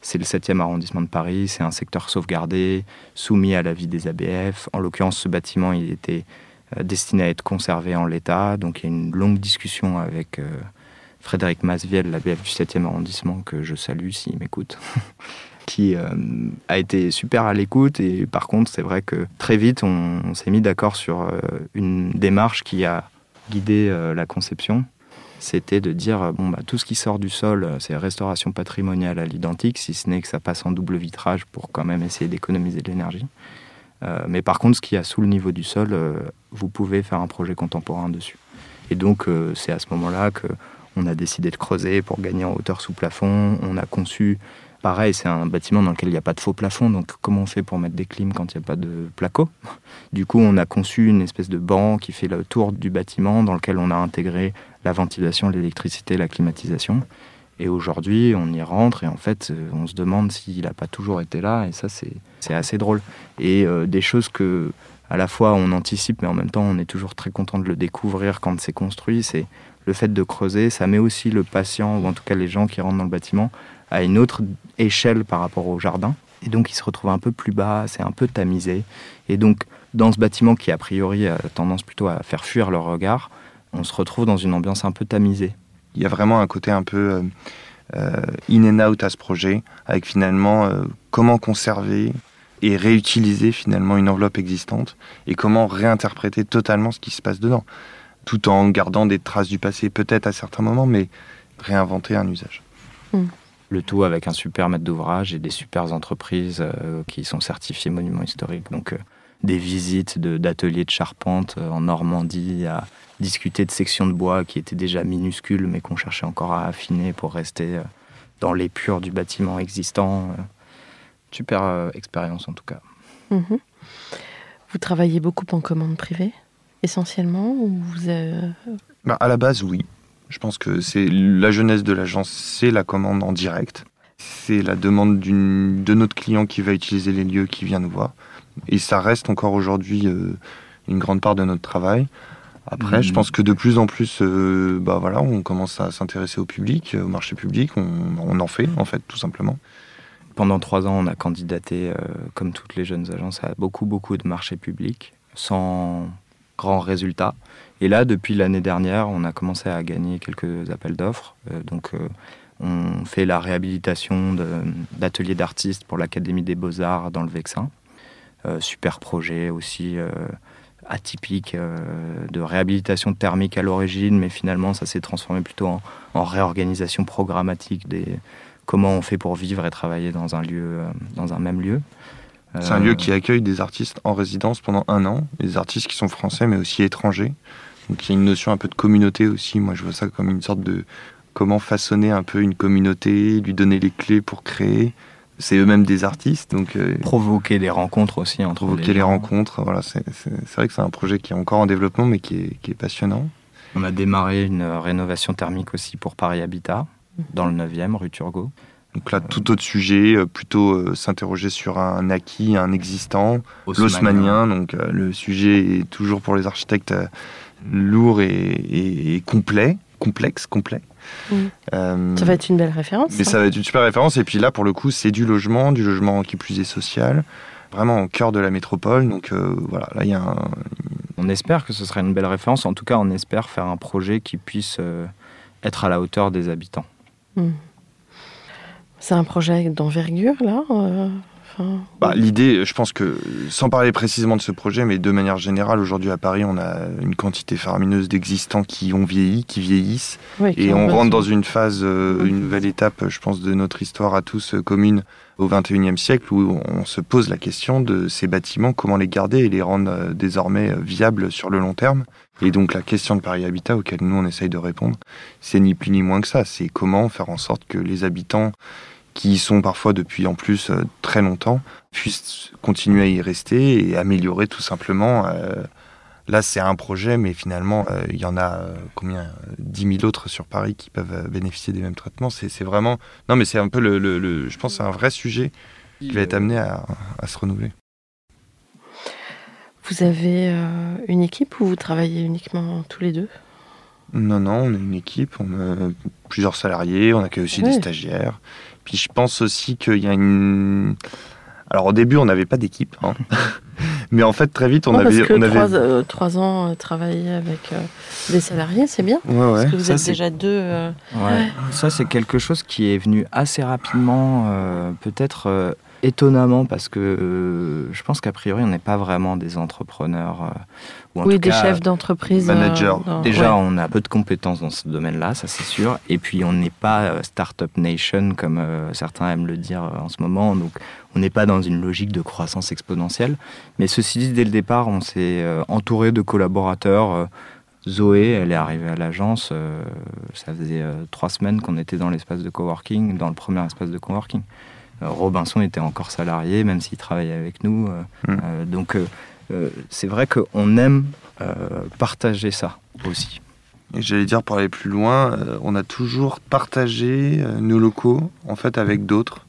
c'est le 7e arrondissement de Paris, c'est un secteur sauvegardé, soumis à l'avis des ABF. En l'occurrence, ce bâtiment, il était destiné à être conservé en l'état. Donc, il y a une longue discussion avec Frédéric Masviel, l'ABF du 7e arrondissement, que je salue s'il m'écoute. qui euh, a été super à l'écoute. Et par contre, c'est vrai que très vite, on, s'est mis d'accord sur euh, une démarche qui a guidé euh, la conception. C'était de dire, bon, bah, tout ce qui sort du sol, c'est restauration patrimoniale à l'identique, si ce n'est que ça passe en double vitrage pour quand même essayer d'économiser de l'énergie. mais par contre, ce qui a sous le niveau du sol, vous pouvez faire un projet contemporain dessus. Et donc, c'est à ce moment-là que On a décidé de creuser pour gagner en hauteur sous plafond. On a conçu, pareil, c'est un bâtiment dans lequel il n'y a pas de faux plafond, donc comment on fait pour mettre des clims quand il n'y a pas de placo? Du coup, on a conçu une espèce de banc qui fait le tour du bâtiment dans lequel on a intégré la ventilation, l'électricité, la climatisation. Et aujourd'hui, on y rentre et en fait, euh, on se demande s'il n'a pas toujours été là. Et ça, c'est assez drôle. Et euh, des choses que, à la fois, on anticipe, mais en même temps, on est toujours très content de le découvrir quand c'est construit. C'est le fait de creuser. Ça met aussi le patient, ou en tout cas les gens qui rentrent dans le bâtiment, à une autre échelle par rapport au jardin. Et donc, ils se retrouvent un peu plus bas, c'est un peu tamisé. Et donc, dans ce bâtiment qui, a priori, a tendance plutôt à faire fuir leur regard, on se retrouve dans une ambiance un peu tamisée. Il y a vraiment un côté un peu euh, euh, in and out à ce projet, avec finalement euh, comment conserver et réutiliser finalement une enveloppe existante et comment réinterpréter totalement ce qui se passe dedans, tout en gardant des traces du passé peut-être à certains moments, mais réinventer un usage. Hmm. Le tout avec un super maître d'ouvrage et des super entreprises qui sont certifiées monuments historiques. Donc des visites d'ateliers de, charpente en Normandie à discuter de sections de bois qui étaient déjà minuscules, mais qu'on cherchait encore à affiner pour rester euh, dans l'épure du bâtiment existant. Euh. Super euh, expérience en tout cas. Mhm. Vous travaillez beaucoup en commande privée, essentiellement ou vous bah, À la base, oui. Je pense que c'est la jeunesse de l'agence, c'est la commande en direct. C'est la demande de notre client qui va utiliser les lieux qui vient nous voir. Et ça reste encore aujourd'hui une grande part de notre travail. Après, je mm. pense que de plus en plus, euh, bah voilà, on commence à s'intéresser au public, au marché public. On, en fait, en fait, tout simplement. Pendant trois ans, on a candidaté, euh, comme toutes les jeunes agences, à beaucoup, beaucoup de marchés publics, sans grands résultats. Et là, depuis l'année dernière, on a commencé à gagner quelques appels d'offres. Euh, donc, on fait la réhabilitation d'ateliers d'artistes pour l'Académie des Beaux-Arts dans le Vexin. super projet aussi atypique euh, de réhabilitation thermique à l'origine, mais finalement ça s'est transformé plutôt en, réorganisation programmatique des comment on fait pour vivre et travailler dans un lieu, euh, dans un même lieu. C'est un lieu euh, qui accueille des artistes en résidence pendant un an, des artistes qui sont français mais aussi étrangers. Donc il y a une notion un peu de communauté aussi. Moi je vois ça comme une sorte de comment façonner un peu une communauté, lui donner les clés pour créer, c'est eux-mêmes des artistes. Donc, euh, provoquer des rencontres aussi entre Provoquer les, rencontres, voilà. C'est vrai que c'est un projet qui est encore en développement, mais qui est, qui est, passionnant. On a démarré une rénovation thermique aussi pour Paris Habitat, dans le 9e, rue Turgot. Donc là, tout autre sujet, euh, plutôt euh, s'interroger sur un acquis, un existant, l'osmanien. Donc le sujet est toujours pour les architectes lourd et complet, complexe, complet. Euh, ça va être une belle référence. Mais ça va être une super référence. Et puis là, pour le coup, c'est du logement, du logement qui plus est social, vraiment au cœur de la métropole. Donc euh, voilà, là, il y a un... On espère que ce sera une belle référence. En tout cas, on espère faire un projet qui puisse euh, être à la hauteur des habitants. Hmm. C'est un projet d'envergure, là bah, L'idée, je pense que, sans parler précisément de ce projet, mais de manière générale, aujourd'hui à Paris, on a une quantité faramineuse d'existants qui ont vieilli, qui vieillissent. et on rentre dans une phase, euh, une nouvelle étape, je pense, de notre histoire à tous euh, commune au XXIe siècle, où on se pose la question de ces bâtiments, comment les garder et les rendre euh, désormais viables sur le long terme. Et donc la question de Paris Habitat, auquel nous on essaye de répondre, c'est ni plus ni moins que ça. C'est comment faire en sorte que les habitants qui y sont parfois depuis en plus euh, très longtemps, puissent continuer à y rester et améliorer tout simplement. Euh, là, c'est un projet, mais finalement, euh, il y en a combien 10 000 autres sur Paris qui peuvent bénéficier des mêmes traitements. C'est vraiment. Non, mais c'est un peu le, Je pense c'est un vrai sujet qui va être amené à, à se renouveler. Vous avez une équipe ou vous travaillez uniquement tous les deux? Non, non, on est une équipe, on a plusieurs salariés, on accueille aussi des stagiaires. Puis je pense aussi qu'il y a une. Alors au début, on n'avait pas d'équipe. Hein. Mais en fait, très vite, on avait. on avait... Euh, trois, ans euh, travailler avec euh, des salariés, c'est bien. Ouais, Parce que vous êtes déjà deux. Ouais. Ça, c'est quelque chose qui est venu assez rapidement, peut-être étonnamment, parce que je pense qu'a priori, on n'est pas vraiment des entrepreneurs oui, des chefs d'entreprise. Euh, Managers. Déjà, on a peu de compétences dans ce domaine-là, ça c'est sûr. Et puis, on n'est pas euh, Startup Nation, comme euh, certains aiment le dire en ce moment. Donc, on n'est pas dans une logique de croissance exponentielle. Mais ceci dit, dès le départ, on s'est entouré de collaborateurs Zoé, elle est arrivée à l'agence, euh, ça faisait euh, trois semaines qu'on était dans l'espace de coworking, dans le premier espace de coworking. Euh, Robinson était encore salarié, même s'il travaillait avec nous. Mm. donc c'est vrai qu'on aime partager ça aussi. Et j'allais dire, pour aller plus loin, on a toujours partagé nos locaux, en fait, avec d'autres,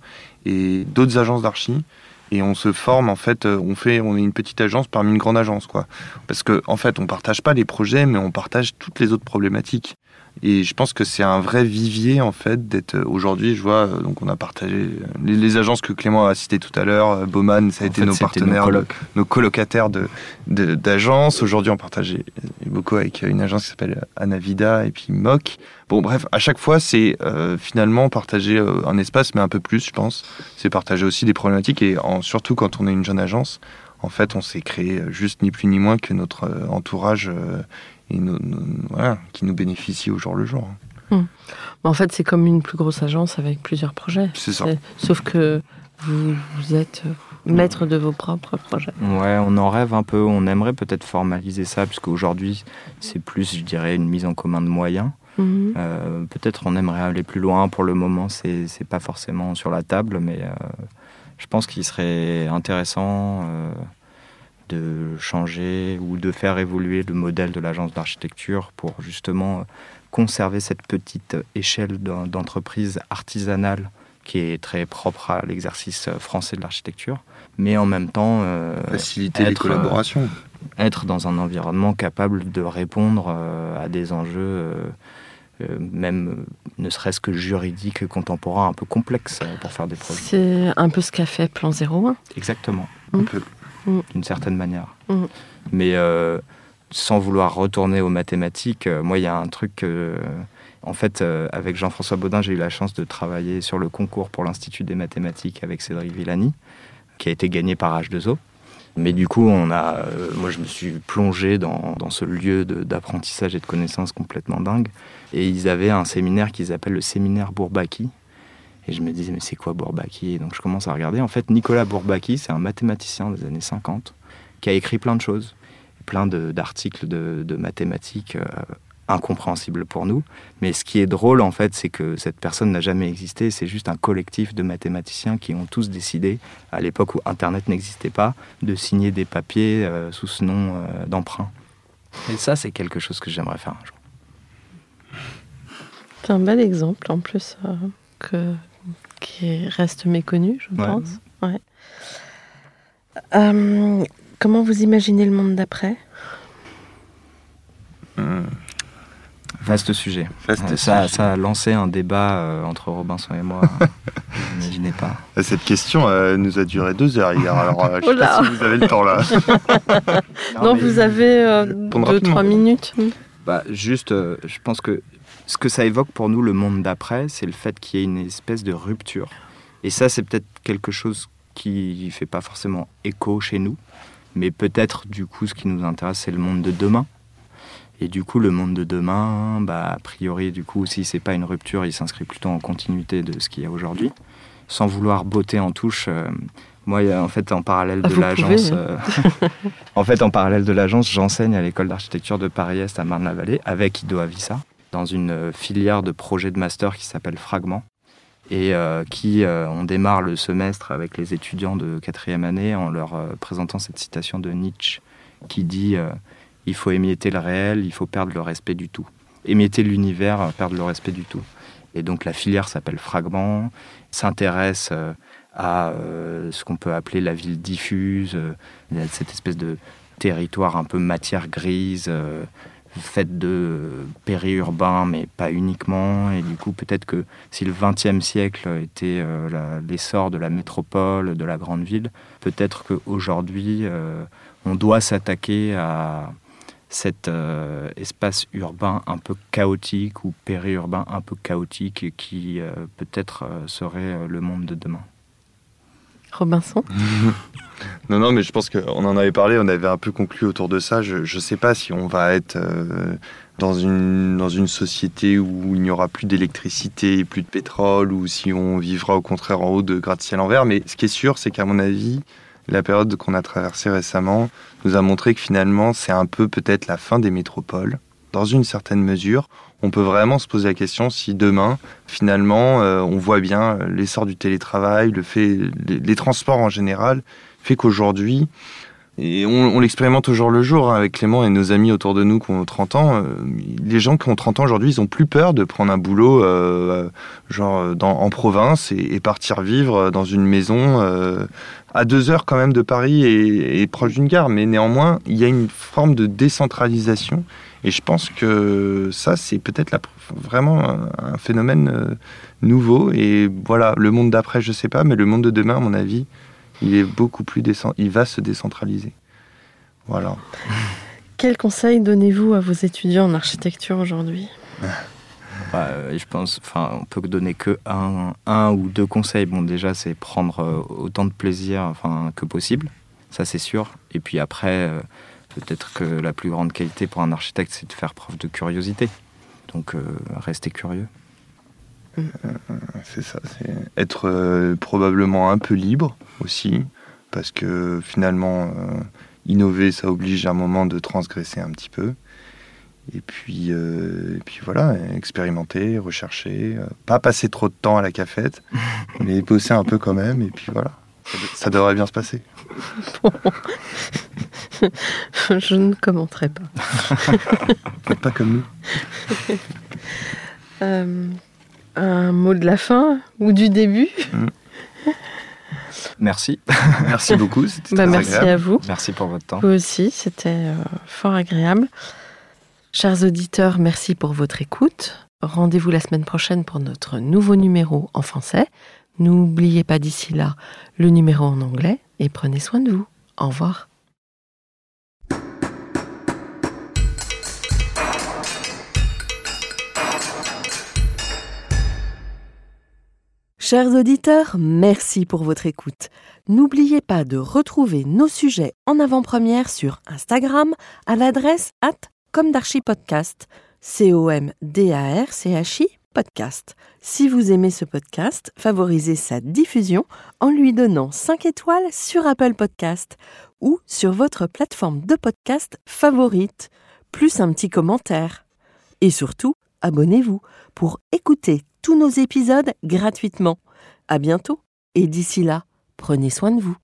et d'autres agences d'archi et on se forme en fait on fait on est une petite agence parmi une grande agence quoi parce que en fait on partage pas les projets mais on partage toutes les autres problématiques et je pense que c'est un vrai vivier en fait d'être aujourd'hui. Je vois donc on a partagé les, agences que Clément a citées tout à l'heure. Bowman, ça a été nos partenaires, nos, colocataires de d'agences. aujourd'hui, on partageait beaucoup avec une agence qui s'appelle Anavida et puis Moc. Bon, bref, à chaque fois, c'est euh, finalement partager euh, un espace, mais un peu plus, je pense. C'est partager aussi des problématiques et en, surtout quand on est une jeune agence. En fait, on s'est créé juste ni plus ni moins que notre euh, qui nous bénéficie au jour le jour. Hmm. En fait, c'est comme une plus grosse agence avec plusieurs projets. C'est ça. Sauf que vous, êtes maître de vos propres projets. Ouais, on en rêve un peu. On aimerait peut-être formaliser ça, puisque aujourd'hui, c'est plus, je dirais, une mise en commun de moyens. Mhm. Euh, peut-être on aimerait aller plus loin. Pour le moment, c'est pas forcément sur la table, mais euh, je pense qu'il serait intéressant. Euh, de changer ou de faire évoluer le modèle de l'agence d'architecture pour justement conserver cette petite échelle d'entreprise artisanale qui est très propre à l'exercice français de l'architecture, mais en même temps euh, faciliter les collaborations. Euh, être dans un environnement capable de répondre euh, à des enjeux, même ne serait-ce que juridiques, contemporains, un peu complexes pour faire des projets. C'est un peu ce qu'a fait Plan 01. Exactement. Un peu. Mm. d'une certaine manière. Mm. Mais euh, sans vouloir retourner aux mathématiques, euh, moi, il y a un truc. en fait, euh, avec Jean-François Baudin, j'ai eu la chance de travailler sur le concours pour l'Institut des mathématiques avec Cédric Villani, qui a été gagné par H2O. Mais du coup, on a, moi, je me suis plongé dans, dans ce lieu d'apprentissage et de connaissances complètement dingue. Et ils avaient un séminaire qu'ils appellent le séminaire Bourbaki, et je me disais, mais c'est quoi Bourbaki? Donc je commence à regarder. En fait, Nicolas Bourbaki, c'est un mathématicien des années 50 qui a écrit plein de choses, plein d'articles de, mathématiques euh, incompréhensibles pour nous. Mais ce qui est drôle, en fait, c'est que cette personne n'a jamais existé. C'est juste un collectif de mathématiciens qui ont tous décidé, à l'époque où Internet n'existait pas, de signer des papiers euh, sous ce nom euh, d'emprunt. Et ça, c'est quelque chose que j'aimerais faire un jour. C'est un bel exemple, en plus, que qui reste méconnu, je pense. Euh, comment vous imaginez le monde d'après? Hmm. Vaste sujet. ça, ça, a lancé un débat euh, entre Robinson et moi. N'imaginez pas. Cette question euh, nous a duré deux heures hier. Alors, je sais pas si vous avez le temps là. non, vous avez deux, trois minutes. Bah, juste, je pense que ce que ça évoque pour nous, le monde d'après, c'est le fait qu'il y ait une espèce de rupture. Et ça, c'est peut-être quelque chose qui ne fait pas forcément écho chez nous, mais peut-être du coup, ce qui nous intéresse, c'est le monde de demain. Et du coup, le monde de demain, bah, a priori, du coup, si c'est pas une rupture, il s'inscrit plutôt en continuité de ce qu'il y a aujourd'hui. Sans vouloir botter en touche, euh, moi, en fait, en parallèle de l'agence, euh, en fait, en parallèle de l'agence, j'enseigne à l'école d'architecture de Paris-Est à Marne-la-Vallée avec Ido Avissa dans une euh, filière de projet de master qui s'appelle Fragment et euh, qui euh, on démarre le semestre avec les étudiants de quatrième année en leur présentant cette citation de Nietzsche qui dit il faut émietter le réel, il faut perdre le respect du tout. Émietter l'univers, perdre le respect du tout. Et donc la filière s'appelle Fragment, s'intéresse à ce qu'on peut appeler la ville diffuse, cette espèce de territoire un peu matière grise, faite de périurbain, mais pas uniquement. Et du coup, peut-être que si le XXe siècle était euh, l'essor de la métropole, de la grande ville, peut-être qu'aujourd'hui, euh, on doit s'attaquer à cet euh, espace urbain un peu chaotique ou périurbain un peu chaotique qui peut-être serait le monde de demain. Robinson Non, non, mais je pense qu'on en avait parlé, on avait un peu conclu autour de ça. Je ne sais pas si on va être euh, dans, une, dans une société où il n'y aura plus d'électricité plus de pétrole, ou si on vivra au contraire en haut de gratte-ciel en verre. Mais ce qui est sûr, c'est qu'à mon avis, la période qu'on a traversée récemment nous a montré que finalement, c'est un peu peut-être la fin des métropoles dans une certaine mesure, on peut vraiment se poser la question si demain, finalement, euh, on voit bien l'essor du télétravail, le fait, les, transports en général, fait qu'aujourd'hui, et on, l'expérimente au jour le jour hein, avec Clément et nos amis autour de nous qui ont 30 ans. Euh, les gens qui ont 30 ans aujourd'hui, ils ont plus peur de prendre un boulot euh, genre en province et, partir vivre dans une maison à deux heures quand même de Paris et proche d'une gare. Mais néanmoins, il y a une forme de décentralisation et je pense que ça, c'est peut-être vraiment un phénomène euh, nouveau. Et voilà, le monde d'après, je ne sais pas, mais le monde de demain, à mon avis, il est beaucoup plus il va se décentraliser. Voilà. Quel conseil donnez-vous à vos étudiants en architecture aujourd'hui? Bah, je pense, enfin, on peut donner que un, un ou deux conseils. Bon, déjà, c'est prendre euh, autant de plaisir, enfin, que possible. Ça, c'est sûr. Et puis après, euh, Peut-être que la plus grande qualité pour un architecte, c'est de faire preuve de curiosité. Donc, euh, rester curieux. Euh, c'est ça, c'est être euh, probablement un peu libre aussi, parce que finalement, innover, ça oblige à un moment de transgresser un petit peu. Et puis, et puis voilà, expérimenter, rechercher, pas passer trop de temps à la cafette, mais bosser un peu quand même, et puis voilà, ça, devrait bien se passer. Je ne commenterai pas. Pas comme nous. Euh, un mot de la fin ou du début mm. Merci. Merci beaucoup. Bah, merci à vous. Merci pour votre temps. Vous aussi, c'était euh, fort agréable. Chers auditeurs, merci pour votre écoute. Rendez-vous la semaine prochaine pour notre nouveau numéro en français. N'oubliez pas d'ici là le numéro en anglais et prenez soin de vous. Au revoir. Chers auditeurs, merci pour votre écoute. N'oubliez pas de retrouver nos sujets en avant-première sur Instagram à l'adresse at C-O-M-D-A-R-C-H-I podcast. Si vous aimez ce podcast, favorisez sa diffusion en lui donnant 5 étoiles sur Apple Podcast ou sur votre plateforme de podcast favorite, plus un petit commentaire. Et surtout, abonnez-vous pour écouter tous nos épisodes gratuitement. À bientôt et d'ici là, prenez soin de vous.